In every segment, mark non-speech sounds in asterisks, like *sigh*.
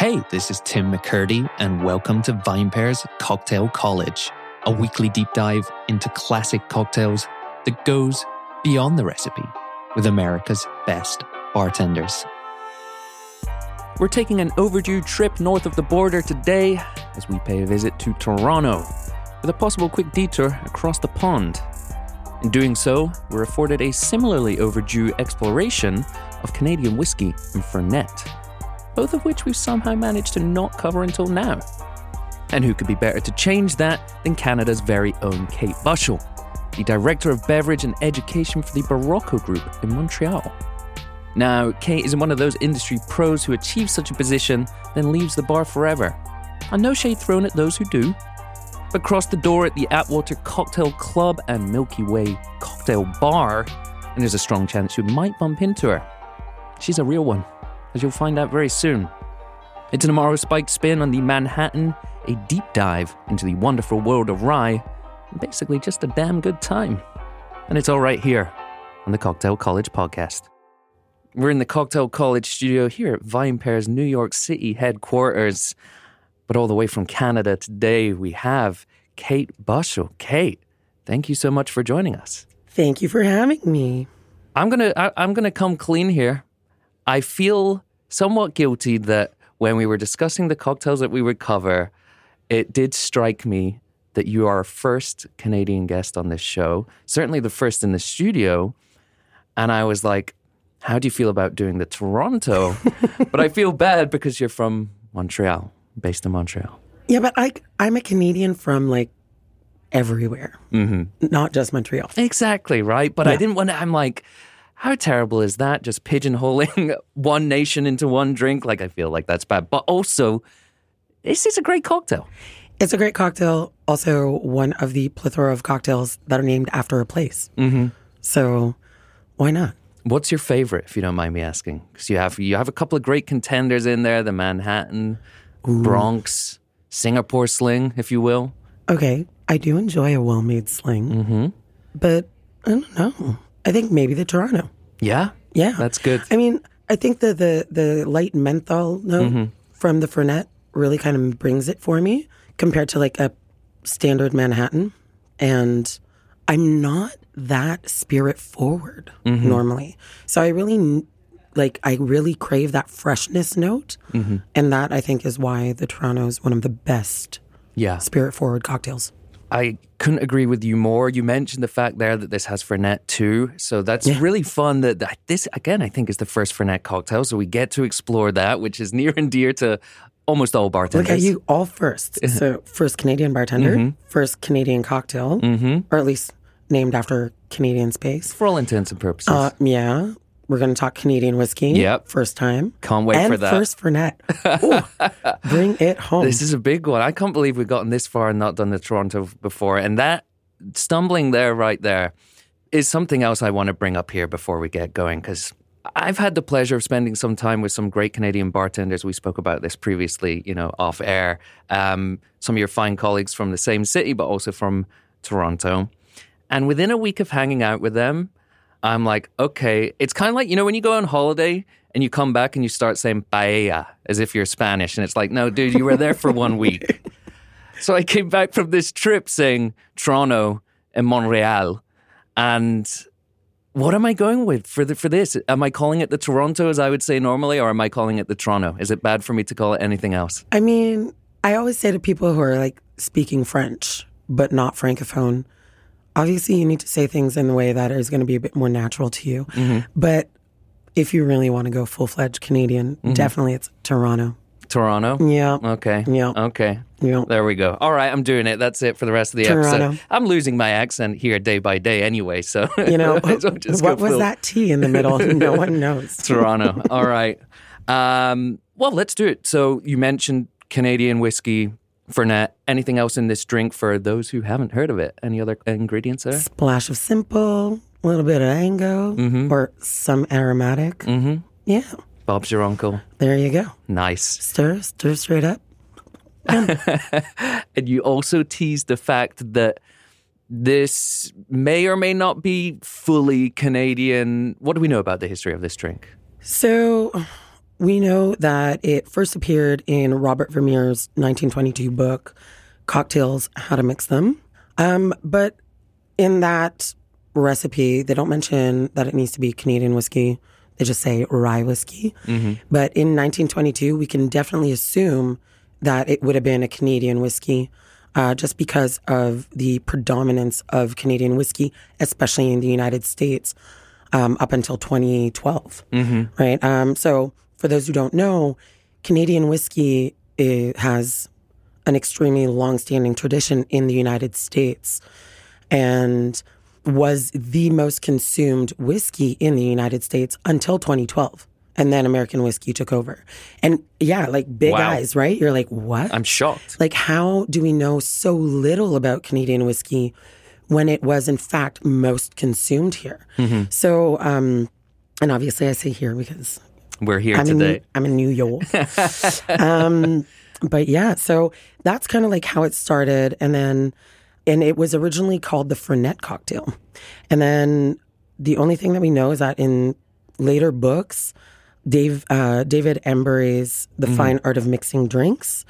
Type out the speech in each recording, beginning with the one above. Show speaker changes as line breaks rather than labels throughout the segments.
Hey, this is Tim McKirdy, and welcome to Vine VinePair's Cocktail College, a weekly deep dive into classic cocktails that goes beyond the recipe with America's best bartenders.
We're taking an overdue trip north of the border today as we pay a visit to Toronto, with a possible quick detour across the pond. In doing so, we're afforded a similarly overdue exploration of Canadian whiskey and Fernet, both of which we've somehow managed to not cover until now. And who could be better to change that than Canada's very own Kate Boushel, the Director of Beverage and Education for the Barroco Group in Montreal. Now, Kate is one of those industry pros who achieves such a position, then leaves the bar forever. And no shade thrown at those who do. But cross the door at the Atwater Cocktail Club and Milky Way Cocktail Bar, and there's a strong chance you might bump into her. She's a real one, as you'll find out very soon. It's a tomorrow spiked spin on the Manhattan, a deep dive into the wonderful world of rye, and basically just a damn good time. And it's all right here on the Cocktail College podcast. We're in the Cocktail College studio here at VinePair's New York City headquarters. But all the way from Canada today, we have Kate Boushel. Kate, thank you so much for joining us.
Thank you for having me.
I'm gonna I, I'm gonna come clean here. I feel somewhat guilty that when we were discussing the cocktails that we would cover, it did strike me that you are our first Canadian guest on this show, certainly the first in the studio. And I was like, how do you feel about doing the Toronto? *laughs* but I feel bad because you're from Montreal, based in Montreal.
Yeah, but I I'm a Canadian from like everywhere, mm-hmm. not just Montreal.
Exactly, right? But I didn't want to, I'm like, how terrible is that? Just pigeonholing *laughs* one nation into one drink? Like, I feel like that's bad. But also, this is a great cocktail.
It's a great cocktail. Also, one of the plethora of cocktails that are named after a place. Mm-hmm. So, why not?
What's your favorite, if you don't mind me asking? Because you have you have a couple of great contenders in there: the Manhattan, Bronx, Singapore Sling, if you will.
Okay, I do enjoy a well-made sling, mm-hmm. but I don't know. I think maybe the Toronto.
Yeah,
Yeah,
that's good.
I mean, I think the the the light menthol note mm-hmm. from the Fernet really kind of brings it for me compared to like a standard Manhattan. And I'm not that spirit forward mm-hmm. normally, so I really like I really crave that freshness note, mm-hmm. and that I think is why the Toronto is one of the best
Yeah,
spirit forward cocktails.
I couldn't agree with you more. You mentioned the fact there that this has Fernet too. So that's really fun that, that this, again, I think is the first Fernet cocktail. So we get to explore that, which is near and dear to almost all bartenders.
Look at you, all first. *laughs* So first Canadian bartender, first Canadian cocktail, or at least named after Canadian space.
For all intents and purposes.
Uh, yeah, we're going to talk Canadian whiskey.
Yep.
first time.
Can't wait
and
for that.
First Fernet. Ooh, *laughs* bring it home.
This is a big one. I can't believe we've gotten this far and not done the Toronto before. And that stumbling there, right there, is something else I want to bring up here before we get going because I've had the pleasure of spending some time with some great Canadian bartenders. We spoke about this previously, you know, off air. Um, some of your fine colleagues from the same city, but also from Toronto. And within a week of hanging out with them, I'm like, okay, it's kind of like, you know, when you go on holiday and you come back and you start saying paella as if you're Spanish. And it's like, no, dude, you were there for one *laughs* week. So I came back from this trip saying Toronto and Montreal. And what am I going with for the, for this? Am I calling it the Toronto as I would say normally, or am I calling it the Toronto? Is it bad for me to call it anything else?
I mean, I always say to people who are like speaking French but not francophone, obviously you need to say things in the way that is going to be a bit more natural to you.
Mm-hmm.
But if you really want to go full fledged Canadian,
Mm-hmm.
definitely it's Toronto.
Toronto?
Yeah.
Okay.
Yeah.
Okay.
Yeah.
There we go. All right, I'm doing it. That's it for the rest of the
Toronto.
episode. I'm losing my accent here day by day anyway, so
You *laughs* know, what was that T in the middle? *laughs* no one knows.
Toronto. All right. Um, well, let's do it. So you mentioned Canadian whiskey, Fernet. Anything else in this drink for those who haven't heard of it? Any other ingredients there?
Splash of simple, a little bit of ango,
Mm-hmm.
or some aromatic. Mm-hmm. Yeah,
Bob's your uncle.
there you go.
Nice.
Stir, stir straight up. *laughs*
And you also teased the fact that this may or may not be fully Canadian. What do we know about the history of this drink?
So, we know that it first appeared in Robert Vermeire's 1922 book, Cocktails How to Mix Them. Um, but in that recipe, they don't mention that it needs to be Canadian whiskey. They just say rye whiskey. But in 1922, we can definitely assume that it would have been a Canadian whiskey uh, just because of the predominance of Canadian whiskey, especially in the United States, um, up until 2012. Right. Um, so, for those who don't know, Canadian whiskey eh, has an extremely long-standing tradition in the United States, and was the most consumed whiskey in the United States until 2012. And then American whiskey took over. And yeah, like big
Wow.
eyes, right? You're like, what?
I'm shocked.
Like, how do we know so little about Canadian whiskey when it was, in fact, most consumed here?
Mm-hmm.
So, um, and obviously, I say here because
We're here
I'm
today.
in I'm in New York. *laughs* um, but yeah, so that's kind of like how it started, and then, and it was originally called the Fernet cocktail, and then the only thing that we know is that in later books, Dave uh, David Embury's The Fine Art of Mixing Drinks.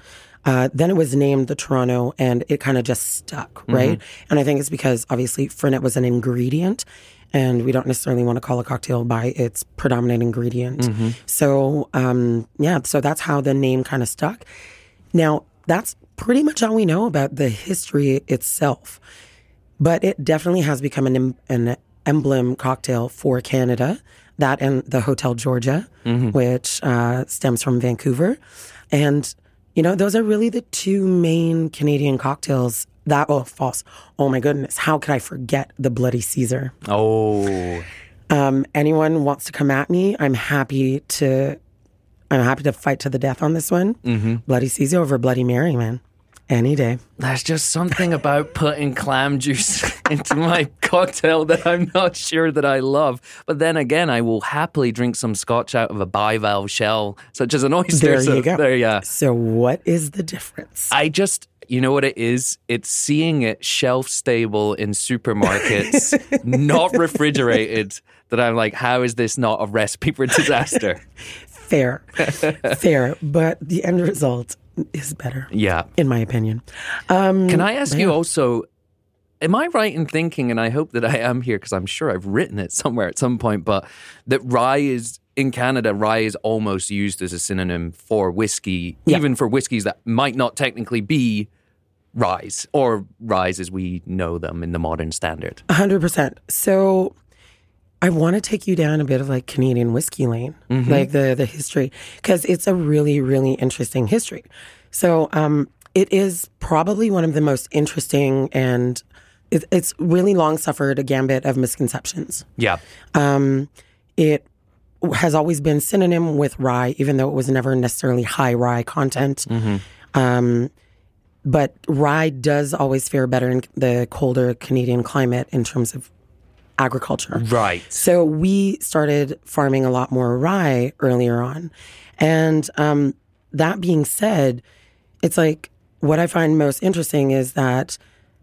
Uh, then it was named the Toronto, and it kind of just stuck, right? And I think it's because obviously Fernet was an ingredient, and we don't necessarily want to call a cocktail by its predominant ingredient. So, um, yeah, so that's how the name kind of stuck. Now, that's pretty much all we know about the history itself, but it definitely has become an, an emblem cocktail for Canada. That and the Hotel Georgia, which uh, stems from Vancouver. And, you know, those are really the two main Canadian cocktails that, oh, false. Oh my goodness. How could I forget the Bloody Caesar?
Oh,
Um, anyone wants to come at me, I'm happy to. I'm happy to fight to the death on this one. Mm-hmm. Bloody Caesar over Bloody Mary, man. Any day.
there's just something about putting clam juice *laughs* into my cocktail that I'm not sure that I love. But then again, I will happily drink some scotch out of a bivalve shell, such as an oyster.
There
so
you go.
There, yeah.
So, what is the difference?
I just, you know what it is? It's seeing it shelf stable in supermarkets, *laughs* not refrigerated. That I'm like, how is this not a recipe for disaster? *laughs*
Fair, fair, but the end result is better,
yeah.
in my opinion. Um,
Can I ask you also? Am I right in thinking, and I hope that I am here because I'm sure I've written it somewhere at some point, but that rye is in Canada, rye is almost used as a synonym for whiskey,
Yeah.
even for whiskeys that might not technically be rye or ryes as we know them in the modern standard.
100%. So I want to take you down a bit of like Canadian whiskey lane, like the the history, because it's a really really interesting history. So um, it is probably one of the most interesting and it, it's really long suffered a gambit of misconceptions.
Yeah.
Um, it has always been synonym with rye, even though it was never necessarily high rye content. Um, but rye does always fare better in the colder Canadian climate in terms of agriculture.
Right.
So we started farming a lot more rye earlier on. And um, that being said, it's like what I find most interesting is that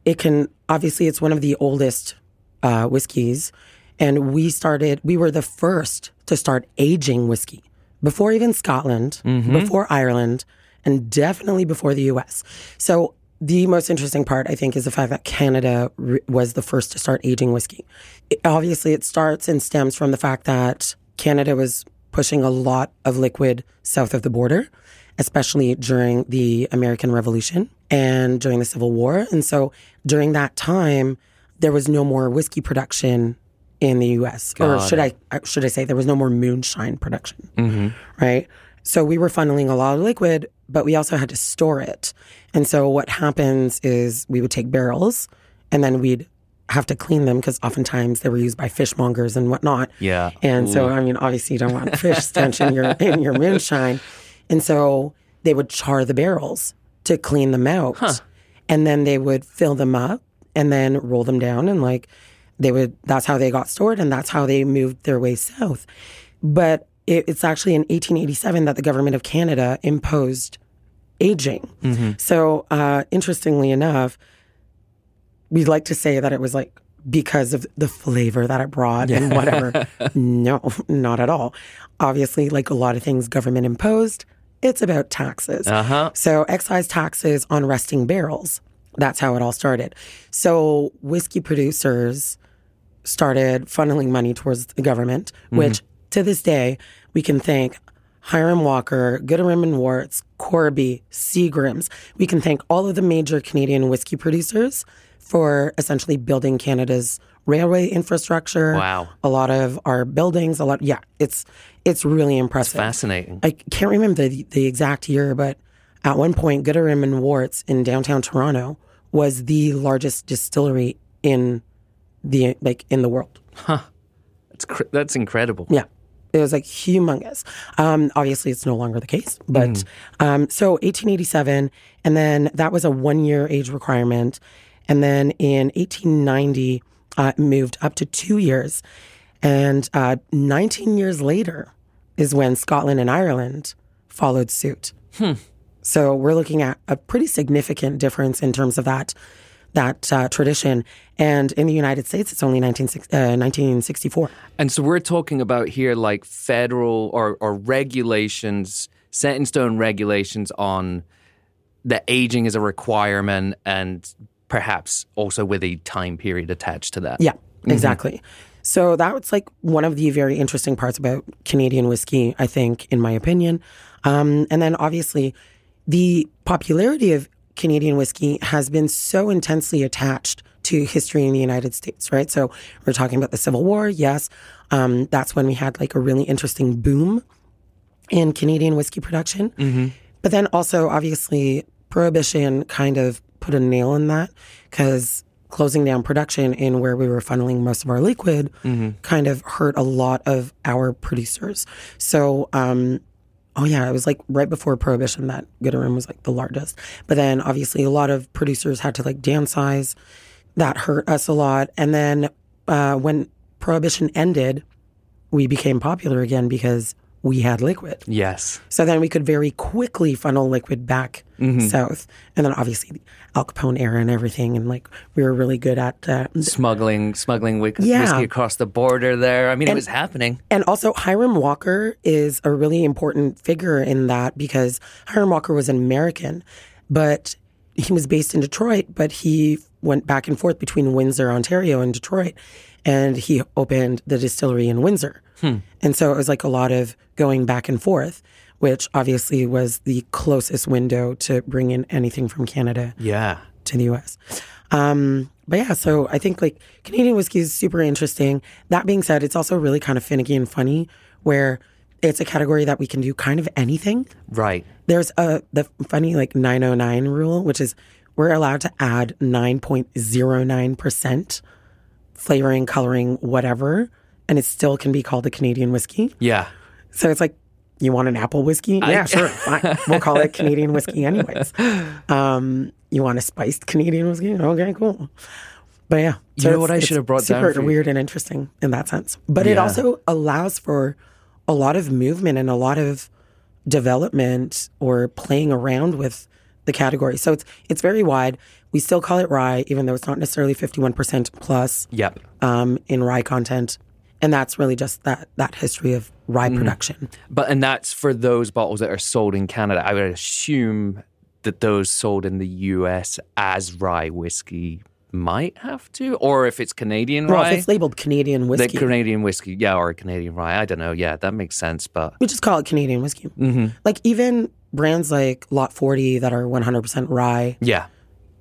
it can obviously it's one of the oldest uh, whiskeys, and we started we were the first to start aging whiskey before even Scotland, before Ireland, and definitely before the U.S. So the most interesting part, I think, is the fact that Canada re- was the first to start aging whiskey. It- obviously, it starts and stems from the fact that Canada was pushing a lot of liquid south of the border, especially during the American Revolution and during the Civil War. And so during that time, there was no more whiskey production in the U.S. or should I uh, should I say there was no more moonshine production, right? So we were funneling a lot of liquid, but we also had to store it. And so what happens is we would take barrels, and then we'd have to clean them because oftentimes they were used by fishmongers and whatnot.
Yeah.
And so, I mean, obviously, you don't want fish stench in your in your moonshine, and so they would char the barrels to clean them out, and then they would fill them up and then roll them down, and like they would. That's how they got stored, and that's how they moved their way south. But it, it's actually in 1887 that the government of Canada imposed aging. So, uh, interestingly enough, we'd like to say that it was like because of the flavor that it brought and whatever. *laughs* no, not at all. Obviously, like a lot of things government imposed, it's about taxes.
Uh-huh.
So, excise taxes on resting barrels. That's how it all started. So, whiskey producers started funneling money towards the government, which to this day we can thank Hiram Walker, Gooderham and Worts, Corby, Seagram's. We can thank all of the major Canadian whiskey producers for essentially building Canada's railway infrastructure.
Wow.
A lot of our buildings, a lot yeah, it's it's really impressive.
Fascinating.
I can't remember the, the exact year, but at one point, Gooderham and Worts in downtown Toronto was the largest distillery in the like in the world. Huh.
That's cr- that's incredible.
Yeah. It was like humongous. Um, obviously, it's no longer the case. But um, so 1887, and then that was a one year age requirement. And then in 1890, uh, moved up to two years. And uh, 19 years later is when Scotland and Ireland followed suit. So we're looking at a pretty significant difference in terms of that that uh, tradition. And in the United States, it's only 19, uh, 1964.
And so we're talking about here like federal or, or regulations, set in stone regulations on the aging is a requirement and perhaps also with a time period attached to that.
Yeah, exactly. So that was like one of the very interesting parts about Canadian whiskey, I think, in my opinion. Um, and then obviously, the popularity of Canadian whiskey has been so intensely attached to history in the United States, right? So we're talking about the Civil War, yes. Um, that's when we had like a really interesting boom in Canadian whiskey production. But then also, obviously, prohibition kind of put a nail in that because closing down production in where we were funneling most of our liquid kind of hurt a lot of our producers. So, um, oh yeah, it was like right before prohibition that Gooderham was like the largest. But then obviously a lot of producers had to like downsize. That hurt us a lot. And then uh, when prohibition ended, we became popular again because we had liquid.
Yes.
So then we could very quickly funnel liquid back south. And then obviously the Al Capone era and everything. And like we were really good at. Uh,
Smuggling, smuggling whis-
Yeah.
whiskey across the border there. I mean, it was happening.
and also Hiram Walker is a really important figure in that because Hiram Walker was an American, but he was based in Detroit, but he went back and forth between Windsor, Ontario and Detroit. And he opened the distillery in Windsor. And so it was like a lot of going back and forth, which obviously was the closest window to bring in anything from Canada
Yeah.
to the US. Um, but yeah, so I think like Canadian whiskey is super interesting. That being said, it's also really kind of finicky and funny where it's a category that we can do kind of anything.
Right.
There's a the funny like 909 rule, which is we're allowed to add 9.09% flavoring, coloring, whatever, and it still can be called a Canadian whiskey.
Yeah.
So it's like, you want an apple whiskey? Yeah, *laughs* sure. Fine. We'll call it Canadian whiskey anyways. *laughs* Um, you want a spiced Canadian whiskey? Okay, cool. But yeah.
You know what I should have brought down
super weird and interesting in that sense. But it also allows for a lot of movement and a lot of development or playing around with the category. So it's it's very wide. We still call it rye, even though it's not necessarily 51% plus
Yep.
um, in rye content. And that's really just that that history of rye
Mm.
production.
But and that's for those bottles that are sold in Canada. I would assume that those sold in the US as rye whiskey might have to, or if it's Canadian
Well,
rye,
if it's labeled Canadian whiskey.
the Canadian whiskey, yeah, or Canadian rye. I don't know. Yeah, that makes sense. But
we just call it Canadian whiskey.
Mm-hmm.
Like even brands like Lot 40 that are 100% rye
yeah,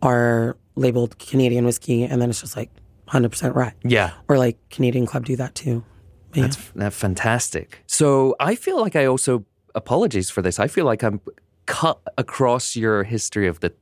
are labeled Canadian whiskey, and then it's just like 100% rye.
yeah,
Or like Canadian Club do that too. Yeah.
that's that's fantastic. So I feel like I also apologies for this. I feel like I'm cut across your history of the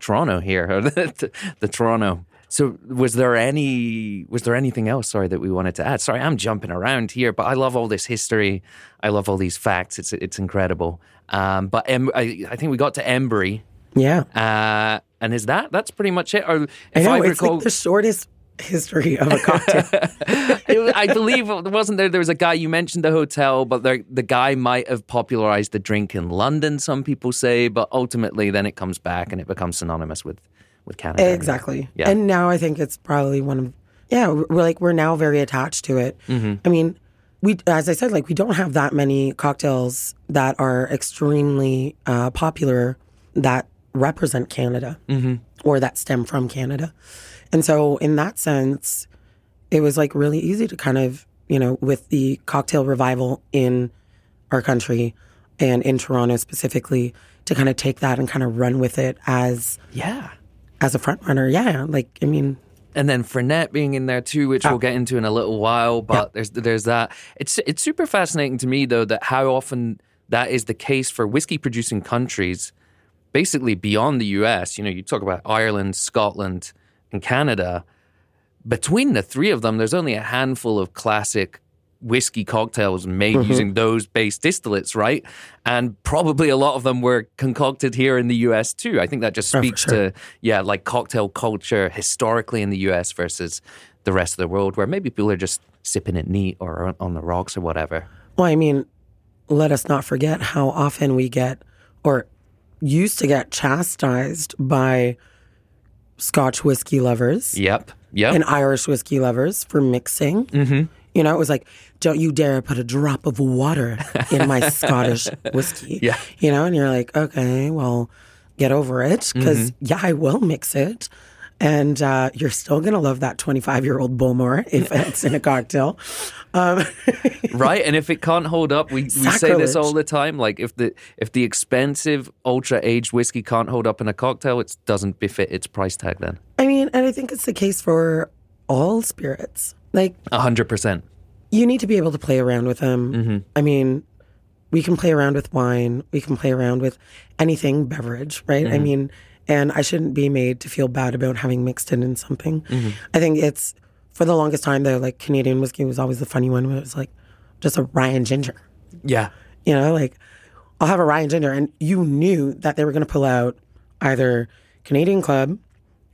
Toronto here, or *laughs* the, the Toronto. So was there any was there anything else? Sorry that we wanted to add. Sorry, I'm jumping around here, but I love all this history. I love all these facts. It's it's incredible. Um, but em, I, I think we got to Embury,
Yeah.
uh, and is that that's pretty much it? Or
I
if
know,
I,
it's
recall,
like the shortest history of a cocktail. *laughs*
I believe wasn't there. There was a guy you mentioned the hotel, but there, the guy might have popularized the drink in London. Some people say, but ultimately, then it comes back and it becomes synonymous with with Canada.
exactly.
Yeah.
And now I think it's probably one of yeah, we're like we're now very attached to it. I mean, we as I said, like we don't have that many cocktails that are extremely uh, popular that represent Canada mm-hmm. or that stem from Canada, and so in that sense, it was like really easy to kind of you know with the cocktail revival in our country and in Toronto specifically to kind of take that and kind of run with it as
Yeah.
as a front runner. Yeah, like I mean,
and then Fernet being in there too, which ah. we'll get into in a little while. But there's there's that. It's it's super fascinating to me though that how often that is the case for whiskey producing countries, basically beyond the U.S. You know, you talk about Ireland, Scotland, and Canada. Between the three of them, there's only a handful of classic whiskey cocktails made mm-hmm. using those base distillates, right? And probably a lot of them were concocted here in the US too. I think that just
Oh,
speaks
sure.
to, yeah, like cocktail culture historically in the US versus the rest of the world, where maybe people are just sipping it neat or on the rocks or whatever.
well, I mean, let us not forget how often we get or used to get chastised by Scotch whiskey lovers
Yep. Yep.
and Irish whiskey lovers for mixing. Mm-hmm. You know, it was like, don't you dare put a drop of water in my *laughs* Scottish whiskey.
Yeah.
You know, and you're like, okay, well, get over it because, yeah, I will mix it. And uh, you're still going to love that 25 year old Bowmore if it's in a cocktail. Um, *laughs*
right and if it can't hold up we, we say this all the time like if the if the expensive ultra aged whiskey can't hold up in a cocktail it doesn't befit its price tag then
I mean, and I think it's the case for all spirits. Like,
A hundred percent
you need to be able to play around with them.
Mm-hmm.
I mean, we can play around with wine, we can play around with anything beverage, right?
Mm-hmm.
I mean, and I shouldn't be made to feel bad about having mixed it in something.
Mm-hmm.
I think it's for the longest time though, like Canadian whiskey was always the funny one where it was like just a rye and ginger.
yeah
You know, like I'll have a rye and ginger, and you knew that they were going to pull out either Canadian Club,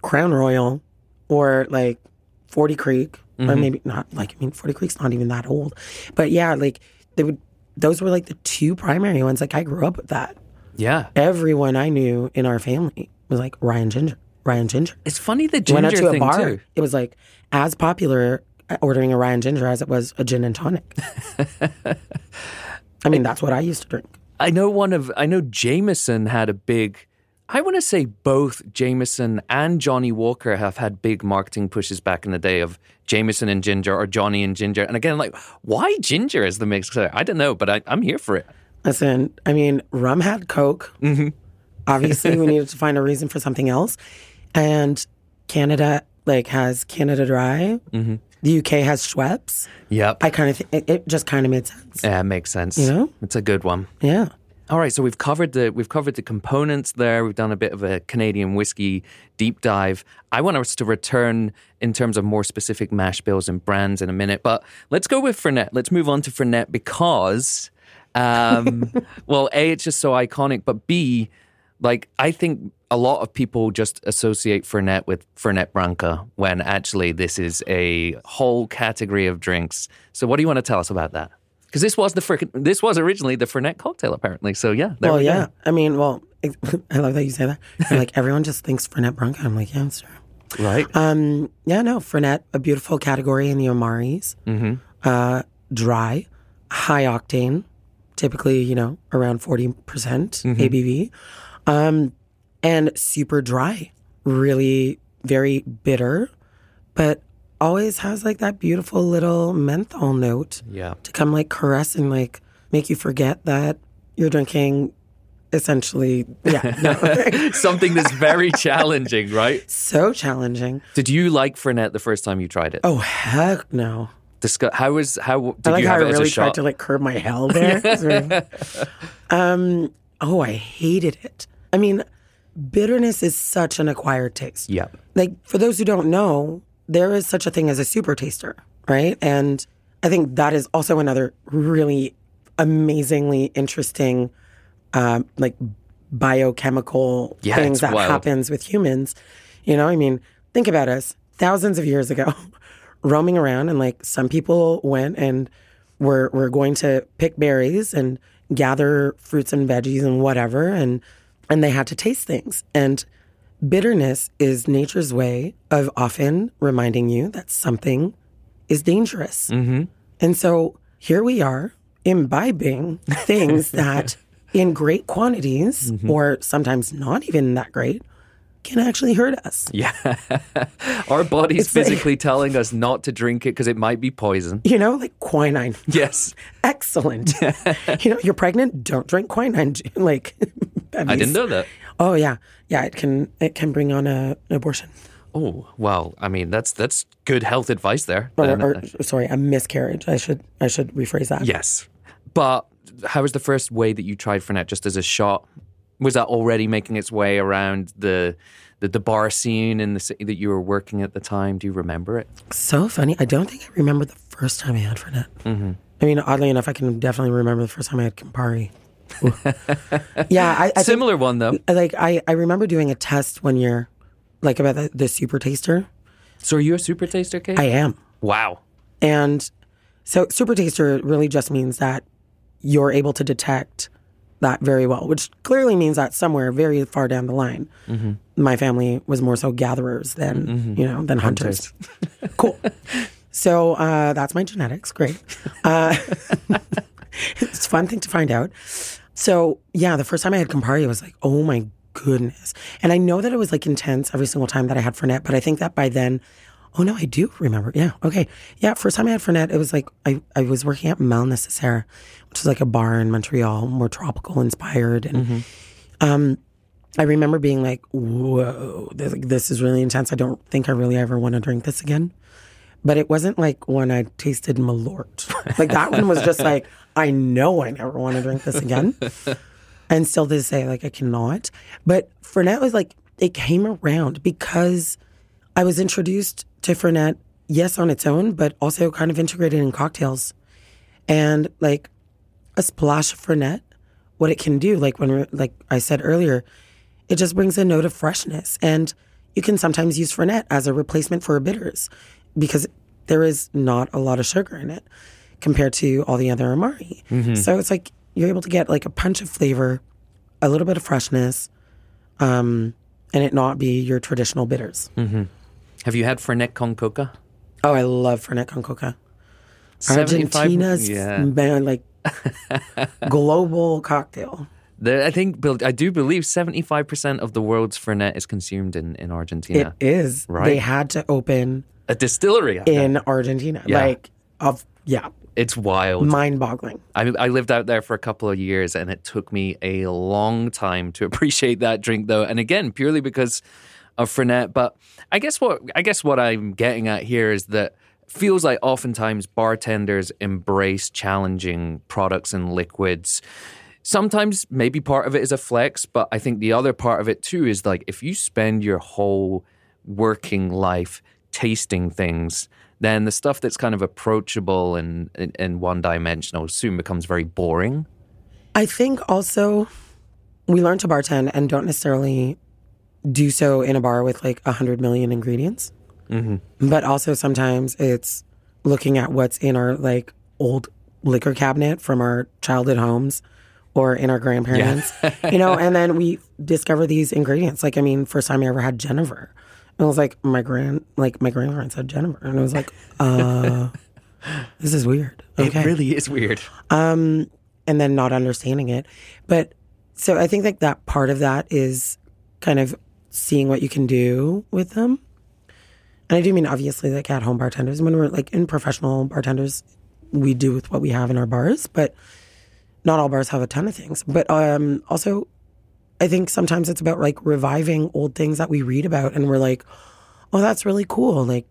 Crown Royal, or like Forty Creek, or mm-hmm. maybe not. Like I mean, Forty Creek's not even that old, but yeah, like they would. Those were like the two primary ones. Like I grew up with that.
yeah
Everyone I knew in our family was like rye and ginger, rye and ginger.
it's funny the
Went out
ginger
to a
thing
bar.
too
It was like as popular uh, ordering a rye and ginger as it was a gin and tonic. *laughs* I mean, that's what I used to drink.
I know one of I know Jameson had a big I want to say both Jameson and Johnnie Walker have had big marketing pushes back in the day of Jameson and ginger or Johnny and ginger. And again, like, why ginger is the mixer? I don't know, but I, I'm here for it.
Listen, I mean, rum had Coke.
Mm-hmm.
Obviously, we *laughs* needed to find a reason for something else. And Canada, like, has Canada Dry.
Mm-hmm.
The UK has Schweppes.
Yep.
I kind of, th- it, it just kind of made sense.
yeah, it makes sense.
You know?
It's a good one.
Yeah.
All right, so we've covered the we've covered the components there. We've done a bit of a Canadian whiskey deep dive. I want us to return in terms of more specific mash bills and brands in a minute, but let's go with Fernet. Let's move on to Fernet because, um, *laughs* well, a it's just so iconic, but b like I think a lot of people just associate Fernet with Fernet Branca when actually this is a whole category of drinks. So, what do you want to tell us about that? Because this was the frickin' this was originally the Fernet cocktail, apparently. So yeah, there
well,
we
yeah.
go.
I mean, well, *laughs* I love that you say that. You're like, everyone just thinks Fernet Branca. I'm like, yeah, it's true.
Right.
Um, yeah, no, Fernet, a beautiful category in the Omaris.
Mm-hmm.
Uh, dry, high octane, typically, you know, around 40%
Mm-hmm.
ABV. Um, and super dry, really very bitter, but always has like that beautiful little menthol note
yeah.
to come like caress and like make you forget that you're drinking essentially, yeah, *laughs* no. *laughs*
Something that's very challenging, right?
so challenging.
Did you like Fernet the first time you tried it?
Oh, heck no.
Discuss, how was how did
I like
you
how
have
I
it as
really tried to like curb my hell there. *laughs* um, oh, I hated it. I mean, bitterness is such an acquired taste.
yeah.
Like for those who don't know, there is such a thing as a super taster, right? And I think that is also another really amazingly interesting, um, like biochemical
Yeah,
things that
wild.
happens with humans. You know, I mean, think about us thousands of years ago, *laughs* roaming around, and like some people went and were were going to pick berries and gather fruits and veggies and whatever, and and they had to taste things and bitterness is nature's way of often reminding you that something is dangerous.
Mm-hmm.
And so here we are imbibing *laughs* things that in great quantities, or sometimes not even that great, can actually hurt us.
Yeah. *laughs* Our body's
It's like-
physically telling us not to drink it because it might be poison.
You know, like quinine.
Yes.
Excellent. *laughs* you know, you're pregnant, don't drink quinine. like,
I didn't know that.
Oh yeah, yeah. It can it can bring on a, an abortion
Oh, well, I mean, that's that's good health advice there.
or, or sorry, a miscarriage. I should I should rephrase that.
yes. But how was the first way that you tried Fernet just as a shot? Was that already making its way around the the, the bar scene in the city that you were working at the time? Do you remember it?
So funny. I don't think I remember the first time I had Fernet. Mm-hmm. I mean, oddly enough, I can definitely remember the first time I had Campari. *laughs* Yeah, I, I think,
Similar one though.
like I, I remember doing a test one year, like about the, the super taster.
So are you a super taster, Kate?
I am.
wow.
And so super taster really just means that you're able to detect that very well, which clearly means that somewhere very far down the line, my family was more so gatherers than, you know, than hunters. cool. *laughs* So uh, that's my genetics. Great. Uh, *laughs* *laughs* it's a fun thing to find out. So yeah, the first time I had Campari, I was like, oh my goodness. And I know that it was like intense every single time that I had Fernet, but I think that by then, oh no, I do remember. Yeah, okay. Yeah, first time I had Fernet, it was like I, I was working at Mal Necessaire, which is like a bar in Montreal, more tropical inspired. And um, I remember being like, whoa, this, this is really intense. I don't think I really ever want to drink this again. But it wasn't like when I tasted Malort. Like that one was just *laughs* like, I know I never want to drink this again. *laughs* and still to this day, like I cannot. But Fernet was like, it came around because I was introduced to Fernet, yes, on its own, but also kind of integrated in cocktails. And like a splash of Fernet, what it can do, like when, like I said earlier, it just brings a note of freshness. And you can sometimes use Fernet as a replacement for bitters because there is not a lot of sugar in it compared to all the other Amari. So it's like you're able to get like a punch of flavor, a little bit of freshness, um, and it not be your traditional bitters.
Have you had Fernet con Coca?
Oh, I love Fernet con Coca.
75
Argentina's
Yeah.
man, like *laughs* global cocktail.
I think I do believe seventy five percent of the world's Fernet is consumed in, in Argentina.
It is.
Right.
They had to open
a distillery.
in Argentina.
Yeah.
Like of yeah,
It's wild.
mind-boggling.
I, I lived out there for a couple of years, and it took me a long time to *laughs* appreciate that drink, though. And again, purely because of Fernet. But I guess what I guess what I'm getting at here is that feels like oftentimes bartenders embrace challenging products and liquids. Sometimes maybe part of it is a flex, but I think the other part of it too is like if you spend your whole working life tasting things, then the stuff that's kind of approachable and, and, and one dimensional soon becomes very boring.
I think also we learn to bartend and don't necessarily do so in a bar with like a hundred million ingredients. Mm-hmm. But also sometimes it's looking at what's in our like old liquor cabinet from our childhood homes or in our grandparents, you know, *laughs* and then we discover these ingredients. Like, I mean, first time I ever had Jenever. And I was like, my grand, like my grandparents had Jenever. And I was like, *laughs* uh, this is weird. Okay
It really is weird.
and then not understanding it. But so I think like that part of that is kind of seeing what you can do with them. And I do mean obviously like at home bartenders. When we're like in professional bartenders, we do with what we have in our bars, but not all bars have a ton of things. But um also I think sometimes it's about like reviving old things that we read about and we're like, oh that's really cool. Like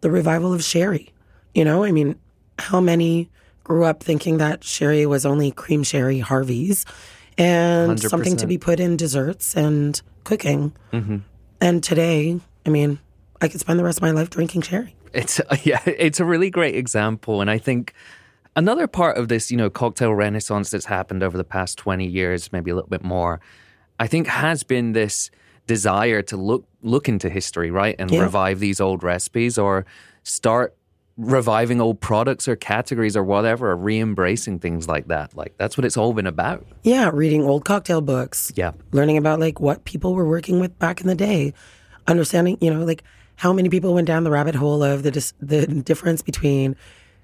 the revival of sherry. You know, I mean, how many grew up thinking that sherry was only cream sherry Harvey's and something to be put in desserts and cooking. Mm-hmm. And today, I mean, I could spend the rest of my life drinking sherry.
It's *laughs* yeah, it's a really great example, and I think another part of this, you know, cocktail renaissance that's happened over the past twenty years, maybe a little bit more, I think has been this desire to look look into history, right, and
Yeah.
revive these old recipes or start reviving old products or categories or whatever, or re-embracing things like that. Like that's what it's all been about.
Yeah, reading old cocktail books.
Yeah.
Learning about like what people were working with back in the day. Understanding, you know, like how many people went down the rabbit hole of the dis- the difference between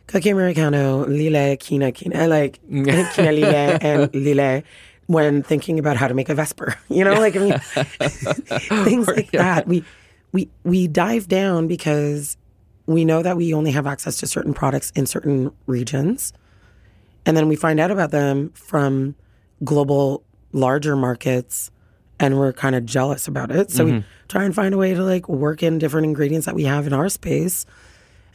Cocchi americano, Lillet, quina, quina, like *laughs* quina Lillet and Lillet when thinking about how to make a vesper. *laughs* You know, like I mean *laughs* things like that. We we we dive down because we know that we only have access to certain products in certain regions. And then we find out about them from global larger markets and we're kind of jealous about it. So we mm-hmm. try and find a way to like work in different ingredients that we have in our space.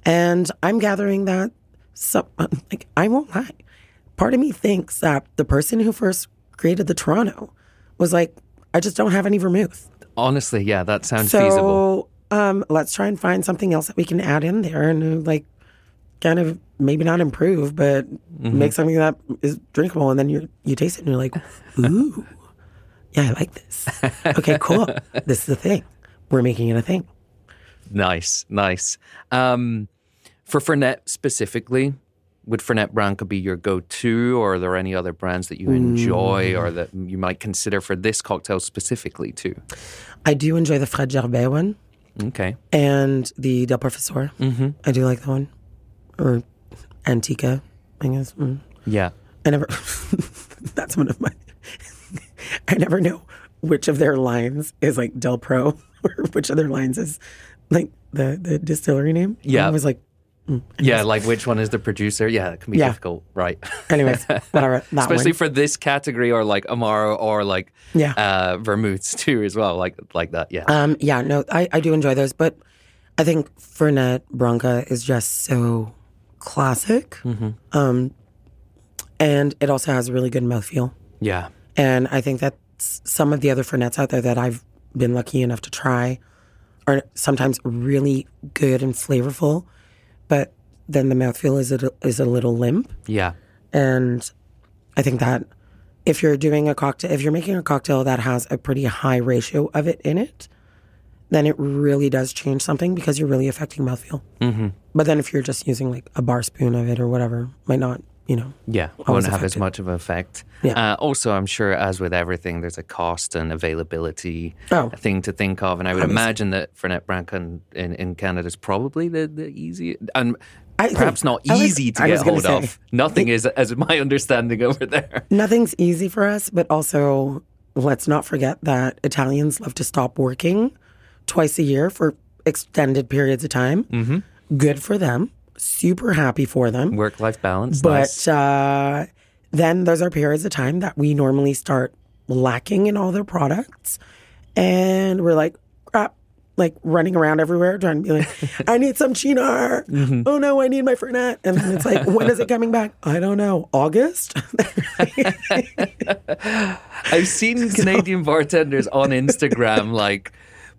And I'm gathering that some *laughs* like I won't lie. Part of me thinks that the person who first created the Toronto was like, I just don't have any vermouth.
Honestly, yeah, that sounds
So
feasible.
um, let's try and find something else that we can add in there and like kind of maybe not improve, but
Mm-hmm.
make something that is drinkable. And then you you taste it and you're like, *laughs* ooh, yeah, I like this. Okay, cool. *laughs* this is the thing. We're making it a thing.
Nice, nice. Um, for Fernet specifically, would Fernet Branca be your go-to, or are there any other brands that you enjoy or that you might consider for this cocktail specifically too?
I do enjoy the Fred Jerbis one
Okay.
and the Del Professore. Mm-hmm. I do like that one. Or Antica, I guess. Mm.
Yeah.
I never. *laughs* that's one of my. *laughs* I never know which of their lines is like Del Pro *laughs* or which of their lines is like the the distillery name.
Yeah.
I was like,
Yeah, like which one is the producer? Yeah, it can be
Yeah.
difficult, right?
anyways, *laughs* whatever. That
Especially
one.
for this category or like Amaro or like
Yeah.
uh, vermouths *laughs* too as well, like like that. Yeah.
Um, yeah, no, I, I do enjoy those, but I think Fernet Branca is just so classic.
Mm-hmm.
Um, and it also has a really good mouthfeel.
yeah.
And I think that some of the other Fernets out there that I've been lucky enough to try are sometimes really good and flavorful, but then the mouthfeel is a, is a little limp.
Yeah.
And I think that if you're doing a cocktail, if you're making a cocktail that has a pretty high ratio of it in it, then it really does change something because you're really affecting mouthfeel. Mm-hmm. But then if you're just using like a bar spoon of it or whatever, might not, you know.
Yeah, won't have as much of an effect.
Yeah.
Uh, also, I'm sure, as with everything, there's a cost and availability
Oh.
thing to think of, and I would imagine that Fernet Branca in, in, in Canada is probably the the easy and
I
perhaps not
I was-
easy to
I
get
was
hold
say,
of. Nothing is, as my understanding over there.
Nothing's easy for us, but also let's not forget that Italians love to stop working twice a year for extended periods of time. Mm-hmm. Good for them. Super happy for them.
Work life balance,
But
nice.
uh, then those are periods of time that we normally start lacking in all their products. And we're like, crap, like running around everywhere trying to be like, *laughs* I need some Cynar.
Mm-hmm.
Oh no, I need my Fernet. And then it's like, when is it coming back? I don't know. August? *laughs*
I've seen *laughs* Canadian bartenders on Instagram like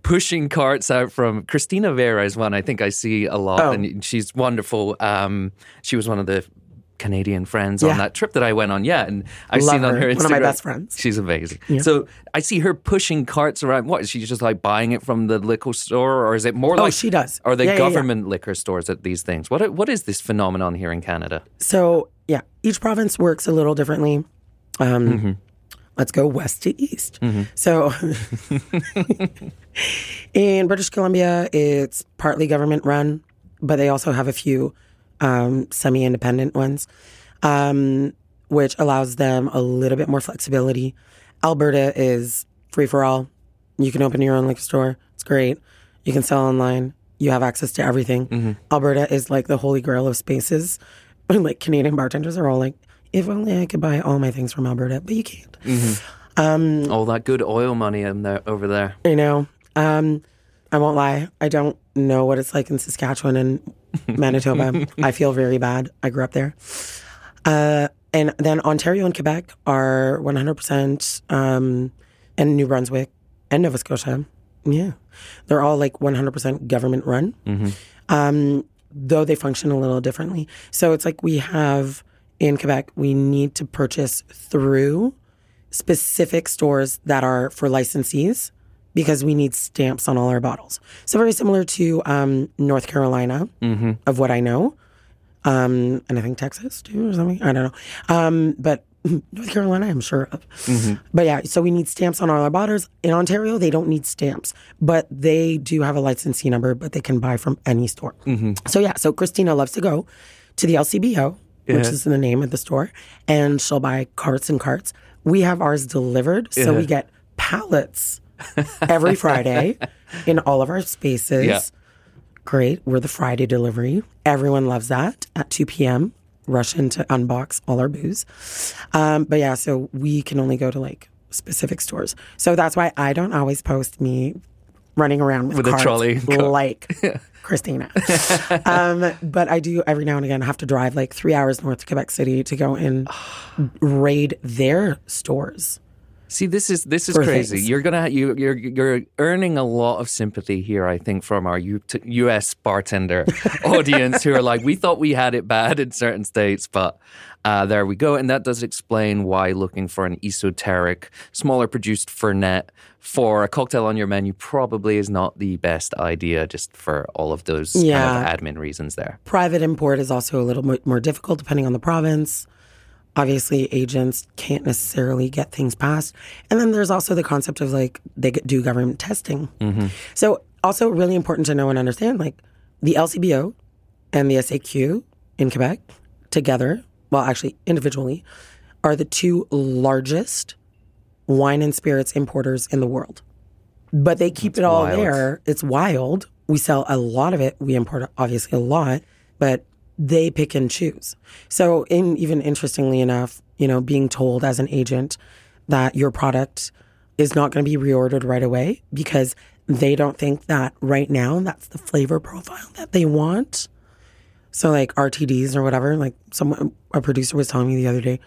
pushing carts out from Christina Veira is one I think I see a lot,
Oh.
and she's wonderful. Um, she was one of the Canadian friends
Yeah.
on that trip that I went on. Yeah, and I've
Love
seen on
her.
her Instagram.
One of my best friends.
She's amazing. So I see her pushing carts around. What is she just like buying it from the liquor store, or is it more
Oh,
like
she does.
Are they
Yeah, yeah, yeah.
government liquor stores at these things? What what is this phenomenon here in Canada?
So yeah, each province works a little differently. Um, Let's go west to east. So *laughs* *laughs* in British Columbia, it's partly government run, but they also have a few um, semi-independent ones, um, which allows them a little bit more flexibility. Alberta is free for all. You can open your own liquor store. It's great. You can sell online. You have access to everything. Alberta is like the holy grail of spaces. *laughs* like Canadian bartenders are all like, if only I could buy all my things from Alberta, but you can't.
All that good oil money in there over there.
You know, um, I won't lie. I don't know what it's like in Saskatchewan and *laughs* Manitoba. I feel very bad. I grew up there. Uh, and then Ontario and Quebec are 100%, um, and New Brunswick and Nova Scotia. Yeah. They're all like 100% government run, um, though they function a little differently. So it's like we have in Quebec, we need to purchase through specific stores that are for licensees because we need stamps on all our bottles. So very similar to um, North Carolina, of what I know, um, and I think Texas too or something. I don't know, um, but *laughs* North Carolina, I'm sure of. But yeah, so we need stamps on all our bottles. In Ontario, they don't need stamps, but they do have a licensee number, but they can buy from any store. So yeah, so Christina loves to go to the LCBO, which is the name of the store, and she'll buy carts and carts. We have ours delivered, so we get pallets every Friday in all of our spaces.
Yeah.
Great. We're the Friday delivery. Everyone loves that at 2 p.m. Rush in to unbox all our booze. Um, but yeah, so we can only go to like specific stores. So that's why I don't always post me running around with,
With a trolley. *laughs*
like *laughs* Christina. um, but I do every now and again have to drive like three hours north to Quebec City to go and *sighs* raid their stores.
See, this is this is crazy.
things.
You're gonna you you're you're earning a lot of sympathy here, I think, from our U- U.S. bartender *laughs* audience who are like, we thought we had it bad in certain states, but uh, there we go. And that does explain why looking for an esoteric, smaller produced Fernet for a cocktail on your menu probably is not the best idea, just for all of those
Yeah.
kind of admin reasons there.
Private import is also a little more difficult depending on the province. Obviously, agents can't necessarily get things passed. And then there's also the concept of like they do government testing. Mm-hmm. So, also really important to know and understand like the LCBO and the SAQ in Quebec together, well, actually, individually, are the two largest wine and spirits importers in the world. But they keep it all
wild.
there. It's wild. We sell a lot of it. We import obviously a lot, but they pick and choose. So, in even interestingly enough, you know, being told as an agent that your product is not going to be reordered right away because they don't think that right now that's the flavor profile that they want. So like RTDs or whatever, like someone a producer was telling me the other day.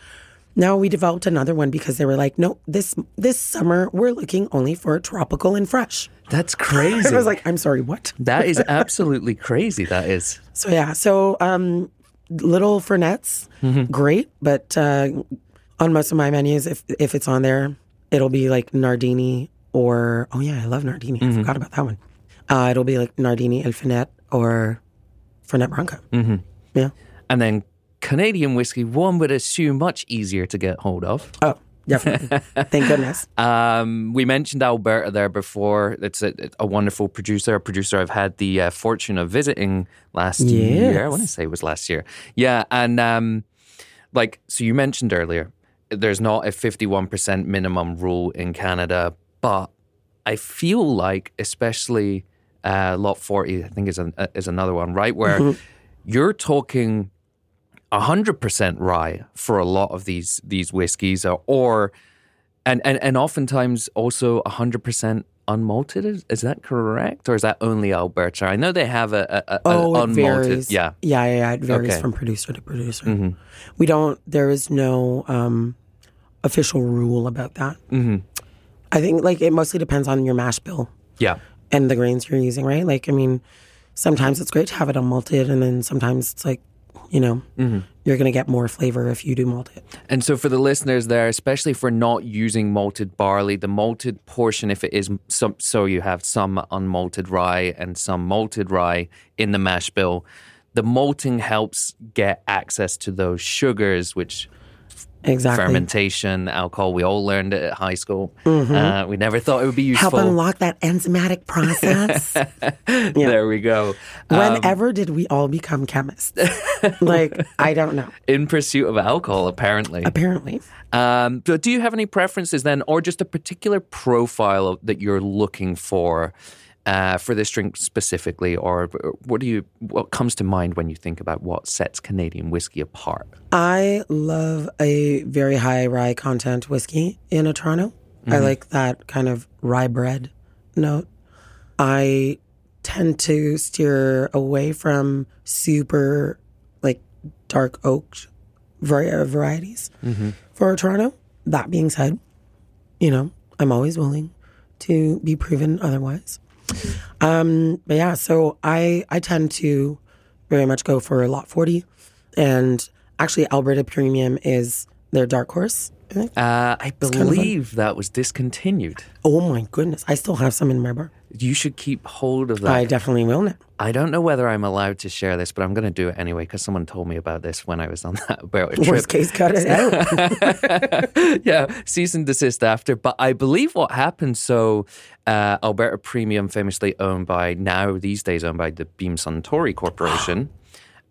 Now we developed another one because they were like, no, this this summer we're looking only for tropical and fresh.
That's *laughs* crazy.
I was like, I'm sorry, what?
that is *laughs* absolutely crazy. That is.
So yeah, so um, little fernets, great, but uh, on most of my menus, if if it's on there, it'll be like Nardini or oh yeah, I love Nardini. I forgot about that one. Uh, it'll be like Nardini El Fernet or Fernet Branca. Mm-hmm. Yeah.
And then Canadian whiskey, one would assume much easier to get hold of.
Oh, definitely. *laughs* Thank goodness.
Um, we mentioned Alberta there before. It's a, a wonderful producer, a producer I've had the uh, fortune of visiting last year. I want to say it was last year. Yeah, and um, like so, you mentioned earlier, there's not a 51% minimum rule in Canada, but I feel like, especially uh, Lot 40, I think is an, uh, is another one, right, where you're talking. 100% rye for a lot of these these whiskeys or, or and, and and oftentimes also 100% unmalted is, is that correct or is that only Alberta I know they have a, a, a
Oh, it
unmalted
varies.
yeah
yeah, yeah, yeah. It varies
Okay.
from producer to producer. We don't. There is no um, official rule about that. Mm-hmm. I think like it mostly depends on your mash bill
yeah
and the grains you're using, right? Like, I mean, sometimes it's great to have it unmalted, and then sometimes it's like, you know,
Mm-hmm.
you're gonna get more flavor if you do malt it.
And so, for the listeners there, especially we're not using malted barley, the malted portion, if it is some, so you have some unmalted rye and some malted rye in the mash bill, the malting helps get access to those sugars, which
Exactly.
fermentation, alcohol, we all learned it at high school. Uh, we never thought it would be useful.
Help unlock that enzymatic process. *laughs*
There we go. Um,
Whenever did we all become chemists? *laughs* like, I don't know.
in pursuit of alcohol, apparently.
Apparently.
Um, but do you have any preferences then, or just a particular profile that you're looking for uh, for this drink specifically, or uh, what do you what comes to mind when you think about what sets Canadian whiskey apart?
I love a very high rye content whiskey in a Toronto. I mm-hmm. like that kind of rye bread note. I tend to steer away from super like dark oak vari- varieties mm-hmm. for Toronto. That being said, you know, I'm always willing to be proven otherwise. Um, but yeah, so I I tend to very much go for lot 40 and actually Alberta Premium is their dark horse
Uh, I
kind of
believe that was discontinued.
Oh my goodness. I still have some in my bar.
You should keep hold of that.
I definitely will now.
I don't know whether I'm allowed to share this, but I'm going to do it anyway because someone told me about this when I was on *laughs* that Alberta trip.
Worst case, cut it out. *laughs*
yeah, cease and desist after. But I believe what happened. So, uh, Alberta Premium, famously owned by now these days owned by the Beam Suntory Corporation,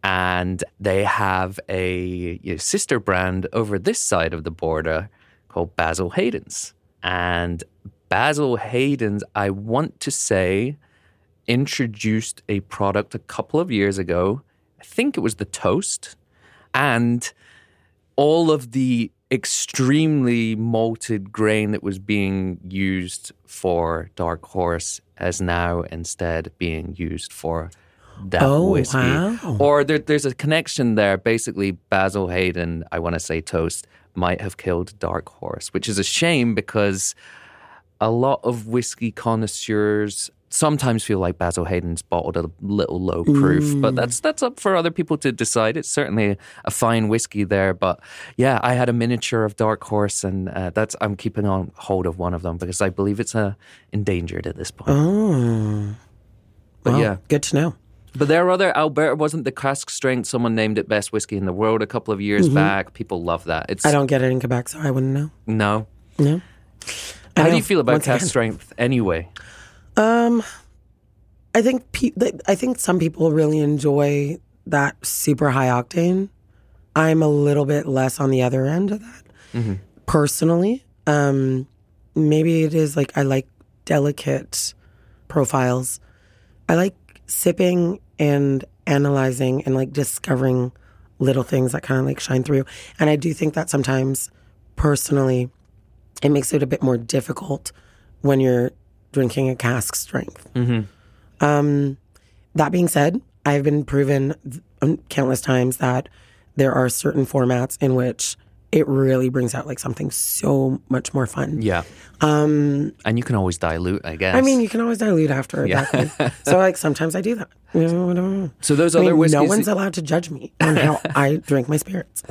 and they have a you know, sister brand over this side of the border called Basil Hayden's, and Basil Hayden's, I want to say, introduced a product a couple of years ago. I think it was the toast, and all of the extremely malted grain that was being used for Dark Horse is now instead being used for that
Oh,
whiskey.
wow.
Or there, there's a connection there. Basically, Basil Hayden, I want to say toast, might have killed Dark Horse, which is a shame because a lot of whiskey connoisseurs sometimes feel like Basil Hayden's bottled a little low proof, but that's that's up for other people to decide. It's certainly a fine whiskey there, but yeah, I had a miniature of Dark Horse, and uh, that's I'm keeping on hold of one of them because I believe it's uh, endangered at this point.
oh.
but yeah,
Good to know.
But there are other Alberta wasn't the cask strength. Someone named it best whiskey in the world a couple of years back. People love that. It's
Mm-hmm. I don't get it in Quebec, so I wouldn't know.
no.
No. I
How do you feel about cask strength anyway?
Um, I think pe- I think some people really enjoy that super high octane. I'm a little bit less on the other end of that.
Mm-hmm.
Personally, um, maybe it is like I like delicate profiles. I like sipping and analyzing and like discovering little things that kind of like shine through. And I do think that sometimes, personally, it makes it a bit more difficult when you're drinking a cask strength. Um, that being said, I've been proven th- um, countless times that there are certain formats in which it really brings out like something so much more fun.
Yeah. Um, and you can always dilute, I guess.
I mean, you can always dilute after.
Yeah.
Exactly. *laughs* so like sometimes I do that. You know, I don't know.
so those
I
other
mean,
whiskeys,
no one's allowed to judge me on how *laughs* I drink my spirits.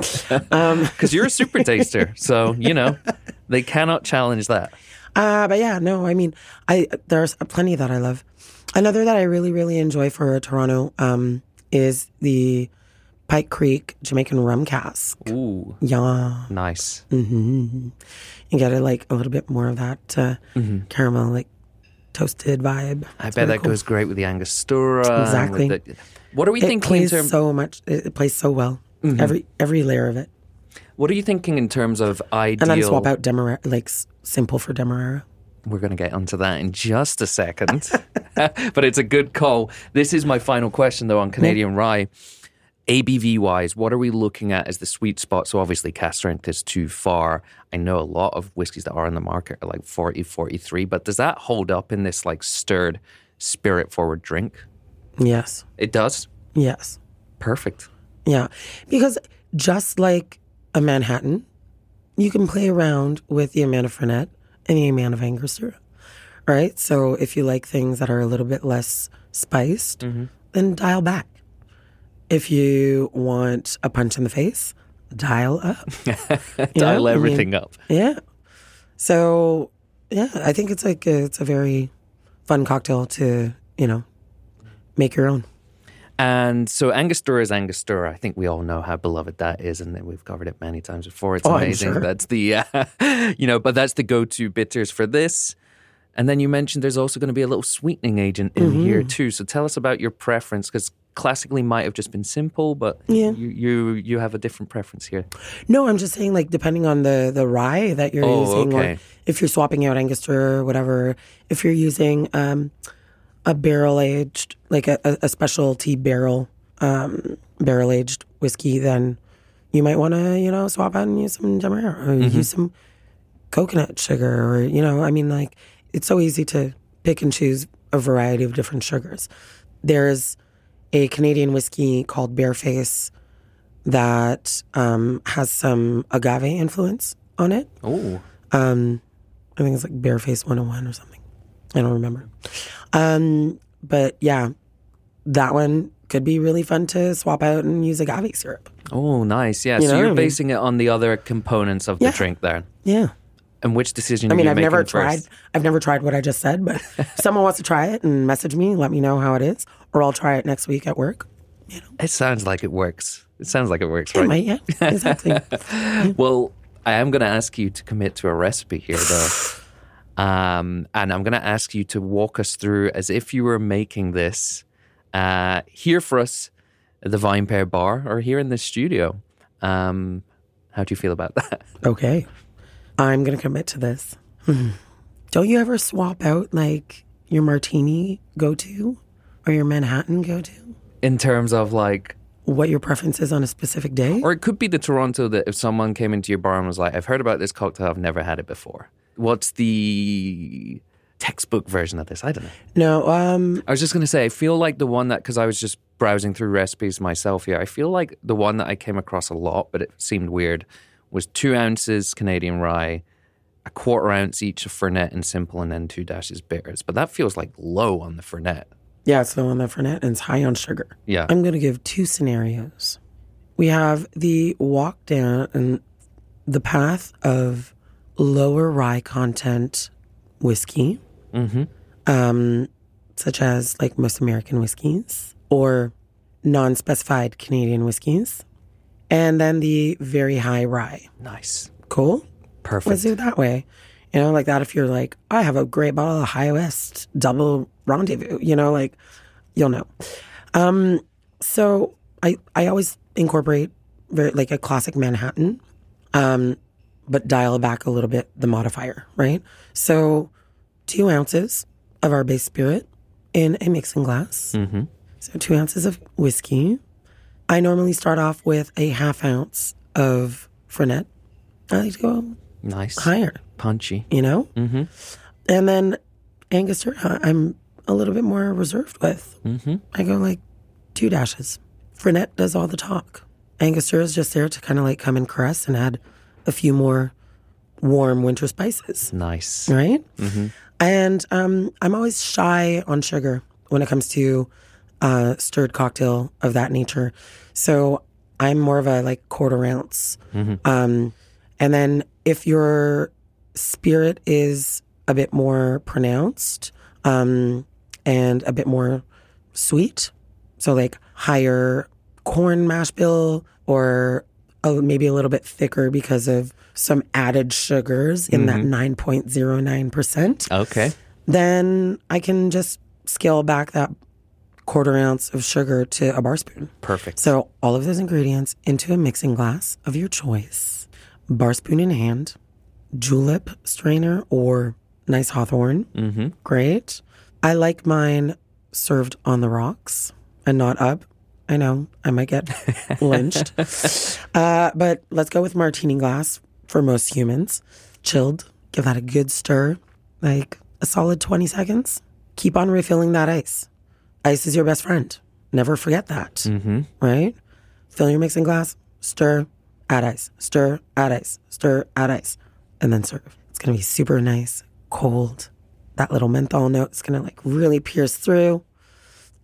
Um, *laughs*
because you're a super taster, so you know they cannot challenge that.
Uh, but yeah, no, I mean, I there's plenty that I love. Another that I really, really enjoy for Toronto um, is the Pike Creek Jamaican rum cask.
Ooh,
Yeah,
nice.
hmm you get it like a little bit more of that uh, caramel, like toasted vibe.
Mm-hmm. I
It's
bet
really
that
cool.
goes great with the Angostura.
Exactly.
the- what are we
It
thinking in
plays
terms?
so much. It, plays so well.
Mm-hmm.
Every every layer of it,
what are you thinking in terms of ideal?
and then swap out Demerara, like simple for Demerara.
We're going to get onto that in just a second. *laughs* but it's a good call. This is my final question, though, on Canadian rye. ABV wise, what are we looking at as the sweet spot? So, obviously, cask strength is too far. I know a lot of whiskies that are on the market are like 40, 43, but does that hold up in this like stirred, spirit forward drink?
Yes,
It does.
yes.
Perfect.
Yeah, because just like a Manhattan, you can play around with the amount of Fernet and the amount of Angostura, right? So if you like things that are a little bit less spiced,
Mm-hmm.
then dial back. If you want a punch in the face, dial up. *laughs* You know?
Dial
I mean,
everything up.
yeah. So yeah, I think it's like a, it's a very fun cocktail to you know make your own.
And so Angostura is Angostura. I think we all know how beloved that is, and we've covered it many times before. It's
Oh,
amazing.
sure.
That's the, *laughs* uh, you know, but that's the go-to bitters for this. And then you mentioned there's also going to be a little sweetening agent in
Mm-hmm.
here too. So tell us about your preference, because classically might have just been simple, but
Yeah.
you, you you have a different preference here.
No, I'm just saying, like, depending on the the rye that you're
Oh,
using,
okay.
or if you're swapping out Angostura or whatever, if you're using um, a barrel aged, like a, a, specialty barrel um, barrel aged whiskey, then you might want to, you know, swap out and use some Demerara or
Mm-hmm.
use some coconut sugar, or you know, I mean, like, it's so easy to pick and choose a variety of different sugars. There's a Canadian whiskey called Bearface that um, has some agave influence on it.
Oh,
Um, I think it's like Bearface 101 or something. I don't remember. Um, but yeah, that one could be really fun to swap out and use agave syrup.
Oh, nice. Yeah.
You
so you're
I mean?
basing it on the other components of the
Yeah.
drink there.
Yeah.
And which decision
I mean,
you
I've never tried. I've never tried what I just said, but if *laughs* someone wants to try it and message me, let me know how it is, or I'll try it next week at work.
It sounds like it works. It sounds like it works,
It
right?
might, yeah, *laughs* exactly. *laughs*
Well, I am going to ask you to commit to a recipe here, though. *sighs* Um, and I'm going to ask you to walk us through as if you were making this uh, here for us at the VinePair Bar or here in the studio. Um, how do you feel about that?
okay, I'm gonna commit to this. Don't you ever swap out like your martini go to or your Manhattan go to?
In terms of like,
What your preference is on a specific day?
or it could be the Toronto that if someone came into your bar and was like, I've heard about this cocktail, I've never had it before. What's the textbook version of this? I don't know.
no, um,
I was just going to say, I feel like the one that, because I was just browsing through recipes myself here, I feel like the one that I came across a lot, but it seemed weird, was two ounces Canadian rye, a quarter ounce each of Fernet and Simple, and then two dashes bitters. But that feels like low on the Fernet.
yeah, it's the one that Fernet and it's high on sugar.
Yeah.
I'm going to give two scenarios. We have the walk down and the path of lower rye content whiskey, um, such as like most American whiskeys or non specified Canadian whiskeys, and then the very high rye.
nice.
Cool.
Perfect.
Let's do it that way. You know, like that if you're like, I have a great bottle of High West double rendezvous, you know, like you'll know. Um, so I I always incorporate very like a classic Manhattan, um, but dial back a little bit the modifier, right? So two ounces of our base spirit in a mixing glass.
Mm-hmm.
So two ounces of whiskey. I normally start off with a half ounce of Fernet. I like to go
Nice.
higher,
Punchy.
you know?
Mm-hmm.
And then Angostura, I'm a little bit more reserved with.
Mm-hmm.
I go like two dashes. Fernet does all the talk. Angostura is just there to kind of like come and caress and add a few more warm winter spices,
Nice.
right? And um, I'm always shy on sugar when it comes to uh, stirred cocktail of that nature. So I'm more of a like quarter ounce. Um, and then if your spirit is a bit more pronounced um, and a bit more sweet, so like higher corn mash bill or a, maybe a little bit thicker because of some added sugars in that 9.09%,
Okay.
then I can just scale back that quarter ounce of sugar to a bar spoon.
Perfect.
So all of those ingredients into a mixing glass of your choice, bar spoon in hand, julep strainer or nice hawthorn.
mm-hmm.
Great. I like mine served on the rocks and not up. I know I might get *laughs* lynched. Uh, but let's go with martini glass for most humans. Chilled. Give that a good stir, like a solid 20 seconds. Keep on refilling that ice. Ice is your best friend. Never forget that.
Mm-hmm.
Right? Fill your mixing glass, stir, add ice, stir, add ice, stir, add ice, and then serve. It's gonna be super nice, cold. That little menthol note is gonna like really pierce through,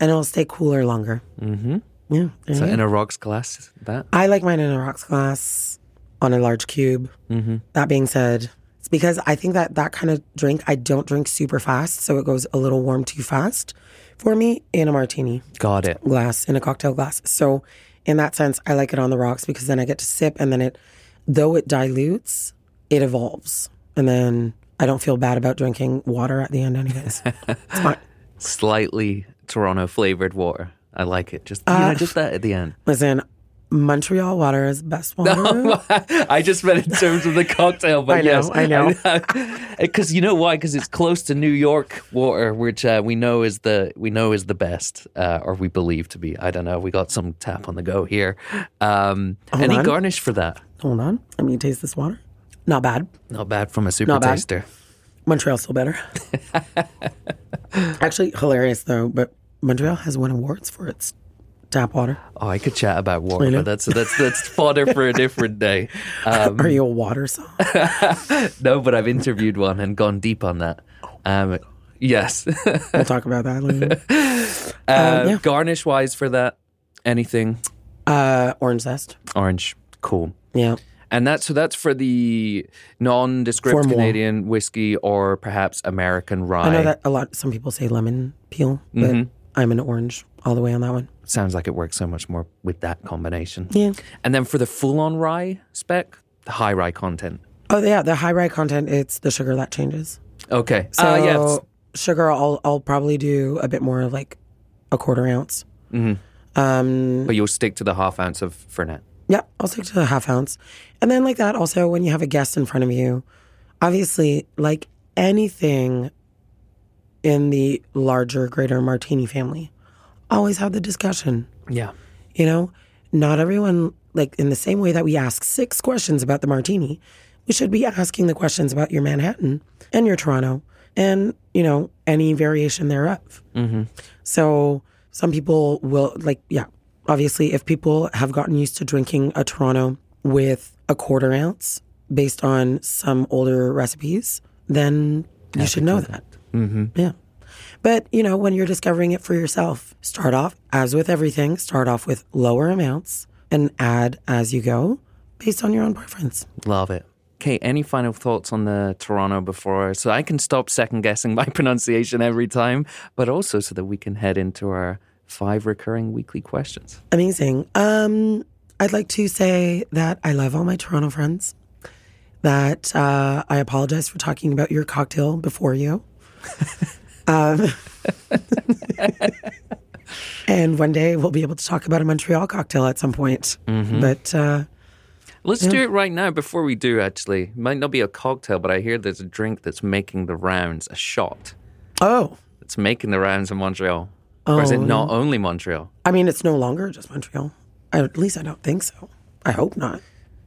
and it'll stay cooler longer.
Mm-hmm.
Yeah.
So in a rocks glass, that.
I like mine in a rocks glass on a large cube.
Mm-hmm.
That being said, it's because I think that that kind of drink I don't drink super fast, so it goes a little warm too fast for me in a martini
Got it.
glass in a cocktail glass. So in that sense, I like it on the rocks because then I get to sip and then it though it dilutes, it evolves. And then I don't feel bad about drinking water at the end anyways. *laughs* it's fine.
Slightly Toronto flavored water. I like it. Just you know, uh, just that at the end.
Listen, Montreal water is best *laughs* water.
I just meant in terms of the cocktail, but *laughs*
I know,
yes,
I know. *laughs*
Because you know why? Because it's close to New York water, which uh, we know is the we know is the best, uh, or we believe to be. I don't know. We got some tap on the go here. Um, any
on.
garnish for that?
Hold on. Let me taste this water. Not bad.
Not bad from a super
Not bad.
taster.
Montreal's still better. Actually, hilarious though, but Montreal has won awards for its tap water.
Oh, I could chat about water, but that's that's that's fodder for a different day. Um, *laughs*
Are you a water song? *laughs*
no, but I've interviewed one and gone deep on that. Um, yes. *laughs*
we'll talk about that later.
Uh,
yeah.
Garnish wise for that, anything?
Uh, orange zest.
Orange. Cool.
Yeah.
And that's so that's for the nondescript
For more.
Canadian whiskey or perhaps American rye.
I know that a lot. Some people say lemon peel, but
Mm-hmm.
I'm an orange all the way on that one.
Sounds like it works so much more with that combination.
Yeah.
And then for the full on rye spec, the high rye content.
Oh yeah, the high rye content. It's the sugar that changes.
Okay.
So
Uh, yeah. it's-
sugar, I'll I'll probably do a bit more of like a quarter ounce.
But you'll stick to the half ounce of Fernet.
Yeah, I'll stick to the half ounce. And then like that, also when you have a guest in front of you, obviously like anything in the larger, greater martini family, always have the discussion.
Yeah.
You know, not everyone like in the same way that we ask six questions about the martini, we should be asking the questions about your Manhattan and your Toronto and you know any variation thereof. So some people will like, yeah, obviously, if people have gotten used to drinking a Toronto with a quarter ounce based on some older recipes, then you should know that. Mm-hmm. Yeah. But, you know, when you're discovering it for yourself, start off, as with everything, start off with lower amounts and add as you go based on your own preference.
Love it. Okay, any final thoughts on the Toronto before so I can stop second guessing *laughs* my pronunciation every time, but also so that we can head into our five recurring weekly questions.
Amazing. Um, I'd like to say that I love all my Toronto friends. That uh, I apologize for talking about your cocktail before you. *laughs* um, *laughs* and one day we'll be able to talk about a Montreal cocktail at some point. But uh,
Let's do it right now before we do, actually. Might not be a cocktail, but I hear there's a drink that's making the rounds, a shot
oh,
it's making the rounds in Montreal. or is it not only Montreal?
I mean, it's no longer just Montreal. At least I don't think so. I hope not.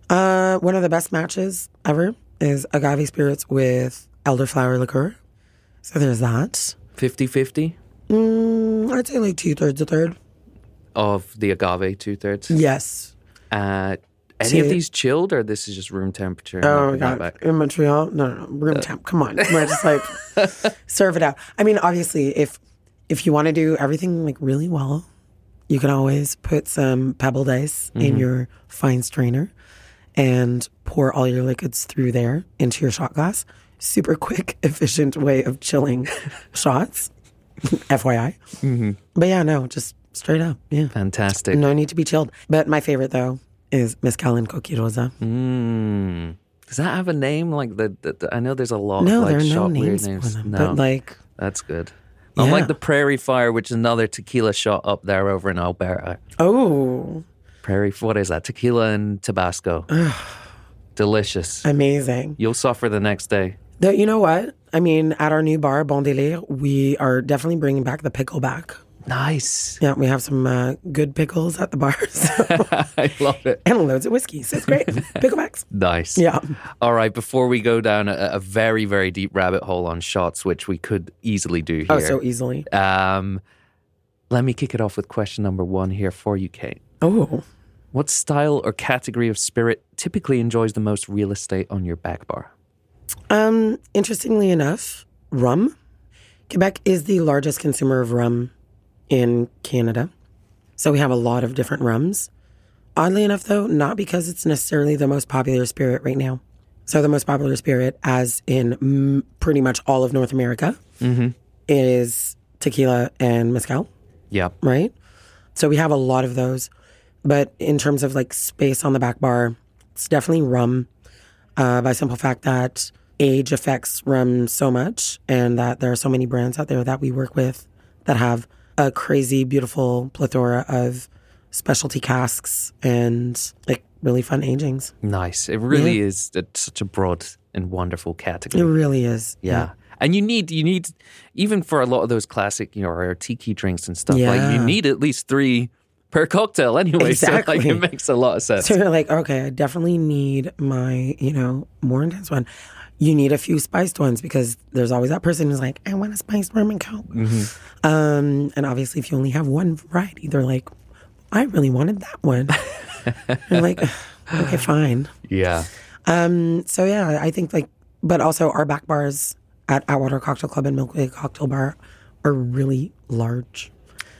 Uh, one of the best matches ever is agave spirits with elderflower liqueur. So there's that.
50 50
Mm, I'd say like two thirds, a third.
of the agave, two thirds.
Yes.
Uh, any of these chilled, or this is just room temperature?
Oh my god! In Montreal, no, no, no, room temp. Come on, we're just like *laughs* serve it out. I mean, obviously, if if you want to do everything like really well, you can always put some pebbled ice in your fine strainer and pour all your liquids through there into your shot glass. Super quick, *laughs* efficient way of chilling shots. *laughs* FYI. But yeah, no, just straight up. Yeah.
Fantastic.
No need to be chilled. But my favorite though is mezcal and Cocchi Rosa.
Mm. Does that have a name? Like the, the, the- I know there's a lot
No,
of like
there are no
shot weird
names them.
No,
But like,
that's good. Unlike the Prairie Fire, which is another tequila shot up there over in Alberta.
oh,
Prairie, what is that? Tequila and Tabasco. Delicious.
amazing.
You'll suffer the next day.
The, you know what? I mean, at our new bar, Bon Délire, we are definitely bringing back the pickle back.
Nice.
Yeah, we have some uh, good pickles at the bar so- *laughs*
I love it.
and loads of whiskey. So it's great. *laughs* Picklebacks.
Nice.
Yeah.
All right. Before we go down a, a very, very deep rabbit hole on shots, which we could easily do here,
Oh, so easily.
um, let me kick it off with question number one here for you, Kate.
Oh,
What style or category of spirit typically enjoys the most real estate on your back bar?
Um, interestingly enough, rum. Quebec is the largest consumer of rum in Canada. So we have a lot of different rums. Oddly enough, though, not because it's necessarily the most popular spirit right now. So the most popular spirit, as in mm, pretty much all of North America, is tequila and mezcal,
Yep.
right? So we have a lot of those. But in terms of like space on the back bar, it's definitely rum uh, by simple fact that age affects rum so much and that there are so many brands out there that we work with that have a crazy, beautiful plethora of specialty casks and like really fun agings.
Nice. It really is a, such a broad and wonderful category.
It really is.
Yeah. And you need you need even for a lot of those classic, you know, or tiki drinks and stuff, like you need at least three per cocktail anyway. So like
Exactly.
it makes a lot of sense.
So you're like, okay, I definitely need my, you know, more intense one. You need a few spiced ones because there's always that person who's like, I want a spiced rum and coke. Um, and obviously, if you only have one variety, they're like, I really wanted that one. *laughs* you're like, okay, fine.
Yeah.
Um, so yeah, I think like, but also our back bars at Atwater Cocktail Club and Milky Way Cocktail Bar are really large.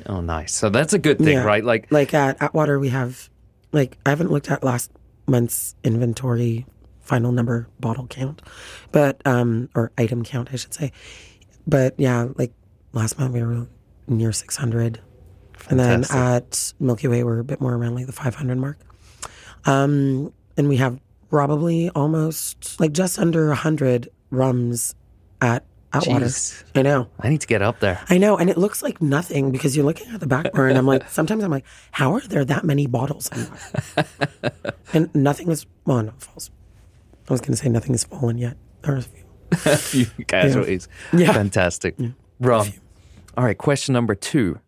Oh, nice. So that's a good thing,
Yeah.
right? Like,
Like at Atwater, we have, like, I haven't looked at last month's inventory final number bottle count, but, um, or item count, I should say. But yeah, like last month we were near 600. And then at Milky Way, we're a bit more around like the 500 mark. Um, and we have probably almost like just under 100 rums at Atwater.
Jeez.
I know.
I need to get up there.
I know, and it looks like nothing because you're looking at the back bar, and I'm like, *laughs* sometimes I'm like, how are there that many bottles? *laughs* and nothing is, well, no, false. I was going to say nothing has fallen yet. There's a few. *laughs*
A few casualties.
Yeah.
Fantastic. Rob. All right, question number two.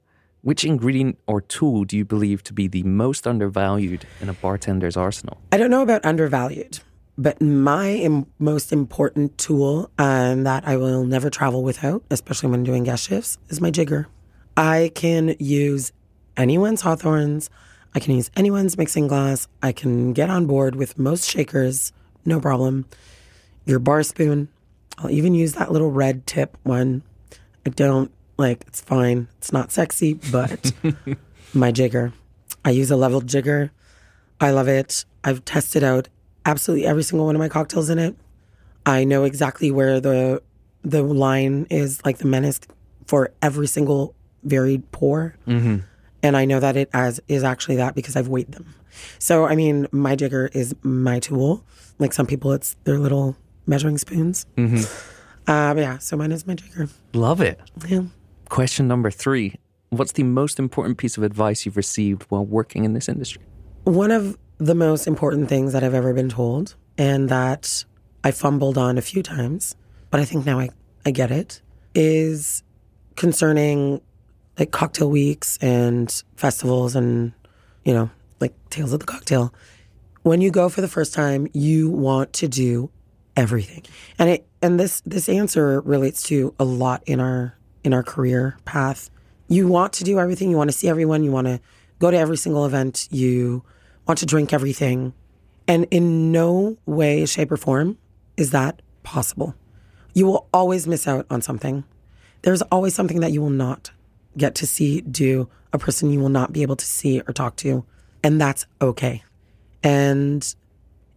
Which ingredient or tool do you believe to be the most undervalued in a bartender's arsenal?
I don't know about undervalued, but my Im- most important tool um, that I will never travel without, especially when doing guest shifts, is my jigger. I can use anyone's hawthorns. I can use anyone's mixing glass. I can get on board with most shakers, no problem. Your bar spoon. I'll even use that little red tip one. I don't like it's fine. It's not sexy, but *laughs* my jigger. I use a leveled jigger. I love it. I've tested out absolutely every single one of my cocktails in it. I know exactly where the the line is, like the menace for every single varied pour,
Mm-hmm.
and I know that it as is actually that because I've weighed them. So I mean, my jigger is my tool. Like some people, it's their little measuring spoons.
Mm-hmm.
Uh, yeah, so mine is my jigger.
Love it.
Yeah.
Question number three. What's the most important piece of advice you've received while working in this industry?
One of the most important things that I've ever been told, and that I fumbled on a few times, but I think now I, I get it, is concerning like cocktail weeks and festivals and, you know, like Tales of the Cocktail. When you go for the first time, you want to do everything. And it and this this answer relates to a lot in our in our career path. You want to do everything, you want to see everyone, you want to go to every single event, you want to drink everything. And in no way, shape, or form is that possible. You will always miss out on something. There's always something that you will not get to see, do, a person you will not be able to see or talk to. And that's okay. And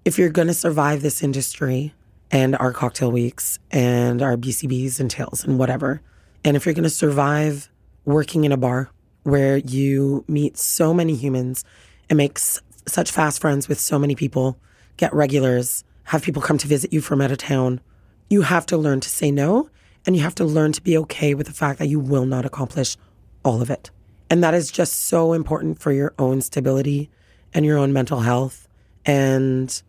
if you're going to survive this industry and our cocktail weeks and our BCBs and Tales and whatever, and if you're going to survive working in a bar where you meet so many humans and make s- such fast friends with so many people, get regulars, have people come to visit you from out of town, you have to learn to say no and you have to learn to be okay with the fact that you will not accomplish all of it. And that is just so important for your own stability and your own mental health. And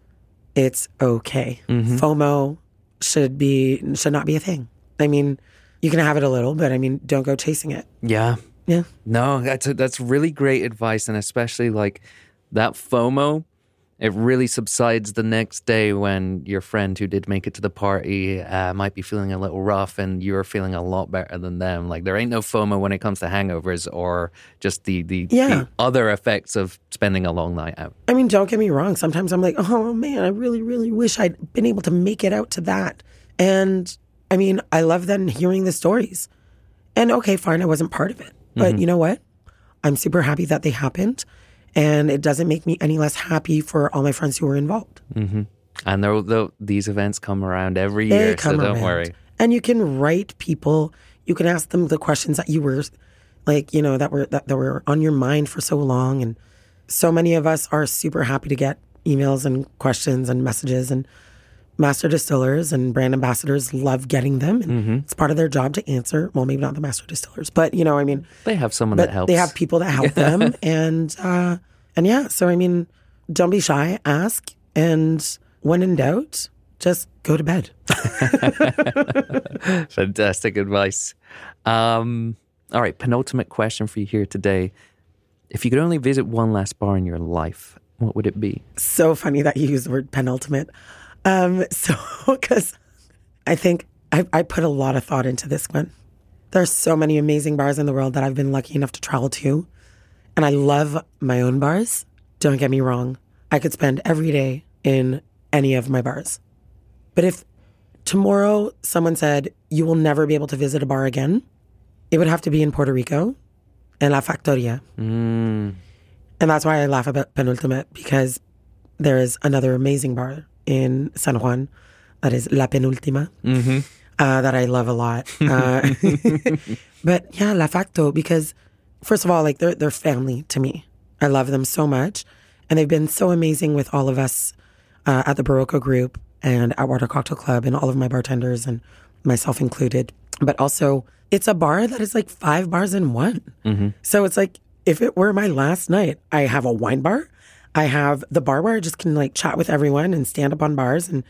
it's okay. Mm-hmm. FOMO should be should not be a thing. I mean, you can have it a little, but I mean, don't go chasing it.
Yeah.
Yeah.
No, that's that's really great advice, and especially like that FOMO. It really subsides the next day when your friend who did make it to the party uh, might be feeling a little rough, and you're feeling a lot better than them. Like there ain't no FOMO when it comes to hangovers or just the the,
Yeah.
the other effects of spending a long night out.
I mean, don't get me wrong. Sometimes I'm like, oh man, I really, really wish I'd been able to make it out to that. And I mean, I love then hearing the stories. And okay, fine, I wasn't part of it. But you know what? I'm super happy that they happened. And it doesn't make me any less happy for all my friends who were involved. Mm-hmm.
And there, there, these events come around every year, so don't
around.
worry.
And you can write people. You can ask them the questions that you were, like you know, that were that, that were on your mind for so long. And so many of us are super happy to get emails and questions and messages. And master distillers and brand ambassadors love getting them. And
Mm-hmm.
it's part of their job to answer. Well, maybe not the master distillers, but you know, I mean,
They have someone that helps.
they have people that help *laughs* them. And uh, and yeah, so I mean, don't be shy. Ask, and when in doubt, just go to bed. *laughs*
Fantastic advice. Um, all right, penultimate question for you here today. If you could only visit one last bar in your life, what would it be?
so funny that you use the word penultimate. Um, *laughs* so, because I think I, I put a lot of thought into this one. There's so many amazing bars in the world that I've been lucky enough to travel to. And I love my own bars. Don't get me wrong. I could spend every day in any of my bars. But if tomorrow someone said, you will never be able to visit a bar again, it would have to be in Puerto Rico. and La Factoria.
Mm.
And that's why I laugh about Penultimate because there is another amazing bar in San Juan that is La Penultima
hmm
uh, that I love a lot. Uh, *laughs* but yeah, La Facto because first of all, like they're they're family to me. I love them so much, and they've been so amazing with all of us uh, at the Barroco Group and Atwater Cocktail Club and all of my bartenders and myself included. But also, it's a bar that is like five bars in one. So it's like if it were my last night, I have a wine bar. I have the bar where I just can like chat with everyone and stand up on bars. And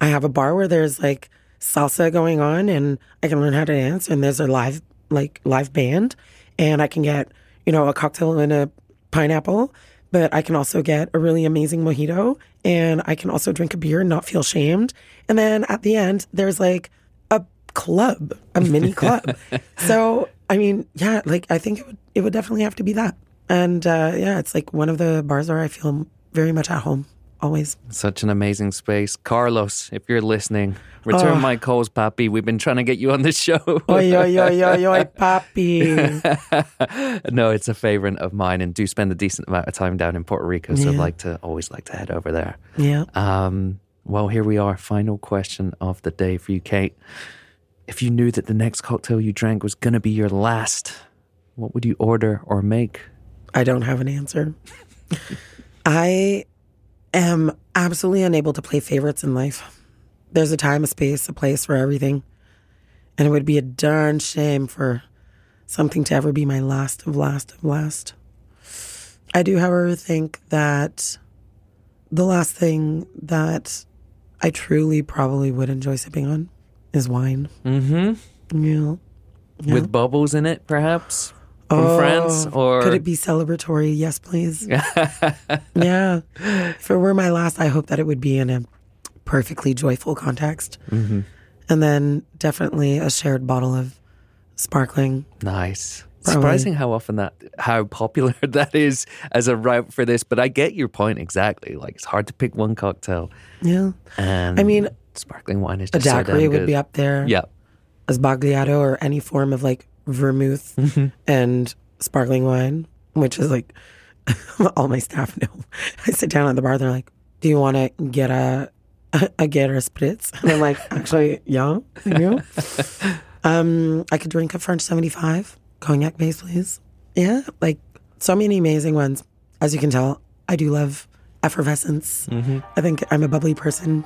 I have a bar where there's like salsa going on and I can learn how to dance and there's a live like live band and I can get, you know, a cocktail and a pineapple, but I can also get a really amazing mojito and I can also drink a beer and not feel shamed. And then at the end there's like a club, a mini *laughs* club. so, I mean, yeah, like I think it would it would definitely have to be that. And uh, yeah, it's like one of the bars where I feel very much at home always.
Such an amazing space. Carlos, if you're listening, return
Oh.
my calls, Pappy. We've been trying to get you on the show.
Oy, oy, oy, oy, oy, *laughs* papi. *laughs*
no, it's a favorite of mine and do spend a decent amount of time down in Puerto Rico. So I'd like to always like to head over there.
Yeah.
Um, well, here we are. Final question of the day for you, Kate. If you knew that the next cocktail you drank was going to be your last, what would you order or make?
I don't have an answer. I am absolutely unable to play favorites in life. There's a time, a space, a place for everything. And it would be a darn shame for something to ever be my last of last of last. I do, however, think that the last thing that I truly probably would enjoy sipping on is wine.
Mm-hmm.
Yeah. Yeah.
With bubbles in it, perhaps? From France?
Oh,
Or
could it be celebratory? Yes, please. *laughs* yeah. If it were my last, I hope that it would be in a perfectly joyful context.
Mm-hmm.
And then definitely a shared bottle of sparkling.
Nice.
Probably.
Surprising how often that, how popular *laughs* that is as a route for this. But I get your point exactly. Like it's hard to pick one cocktail,
Yeah.
and
I mean,
sparkling wine is
A
just so
daiquiri would be up there.
Yeah,
A Sbagliato or any form of like vermouth
Mm-hmm.
and sparkling wine, which is like *laughs* all my staff know. I sit down at the bar, they're like, Do you want to get a, a, *laughs* a get a spritz? And I'm like, *laughs* Actually, yeah, I do. um, I could drink a French 75, cognac base, please. Yeah, like so many amazing ones. As you can tell, I do love effervescence. I think I'm a bubbly person.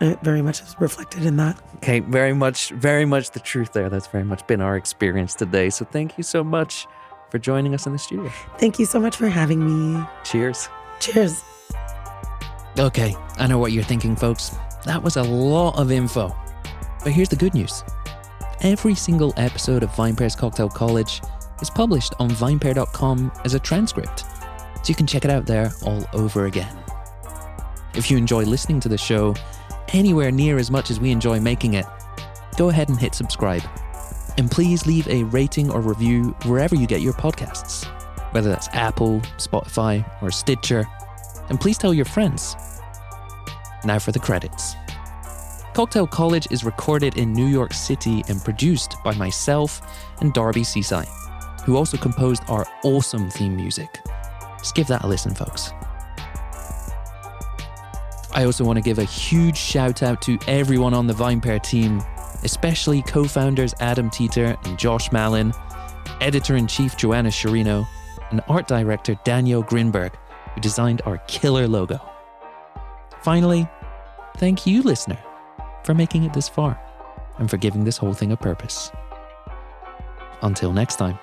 And It very much is reflected in that.
Okay, very much, very much the truth there. That's very much been our experience today. So thank you so much for joining us in the studio.
Thank you so much for having me.
Cheers.
Cheers.
Okay, I know what you're thinking, folks. That was a lot of info. But here's the good news every single episode of VinePair's Cocktail College is published on vinepair.com as a transcript, so you can check it out there all over again. If you enjoy listening to the show anywhere near as much as we enjoy making it, go ahead and hit subscribe. And please leave a rating or review wherever you get your podcasts, whether that's Apple, Spotify, or Stitcher. And please tell your friends. Now for the credits. Cocktail College is recorded in New York City and produced by myself and Darby Cicci, who also composed our awesome theme music. Just give that a listen, folks. I also want to give a huge shout out to everyone on the VinePair team, especially co founders Adam Teeter and Josh Malin, editor in chief Joanna Sciarrino, and art director Daniel Grinberg, who designed our killer logo. Finally, thank you, listener, for making it this far and for giving this whole thing a purpose. Until next time.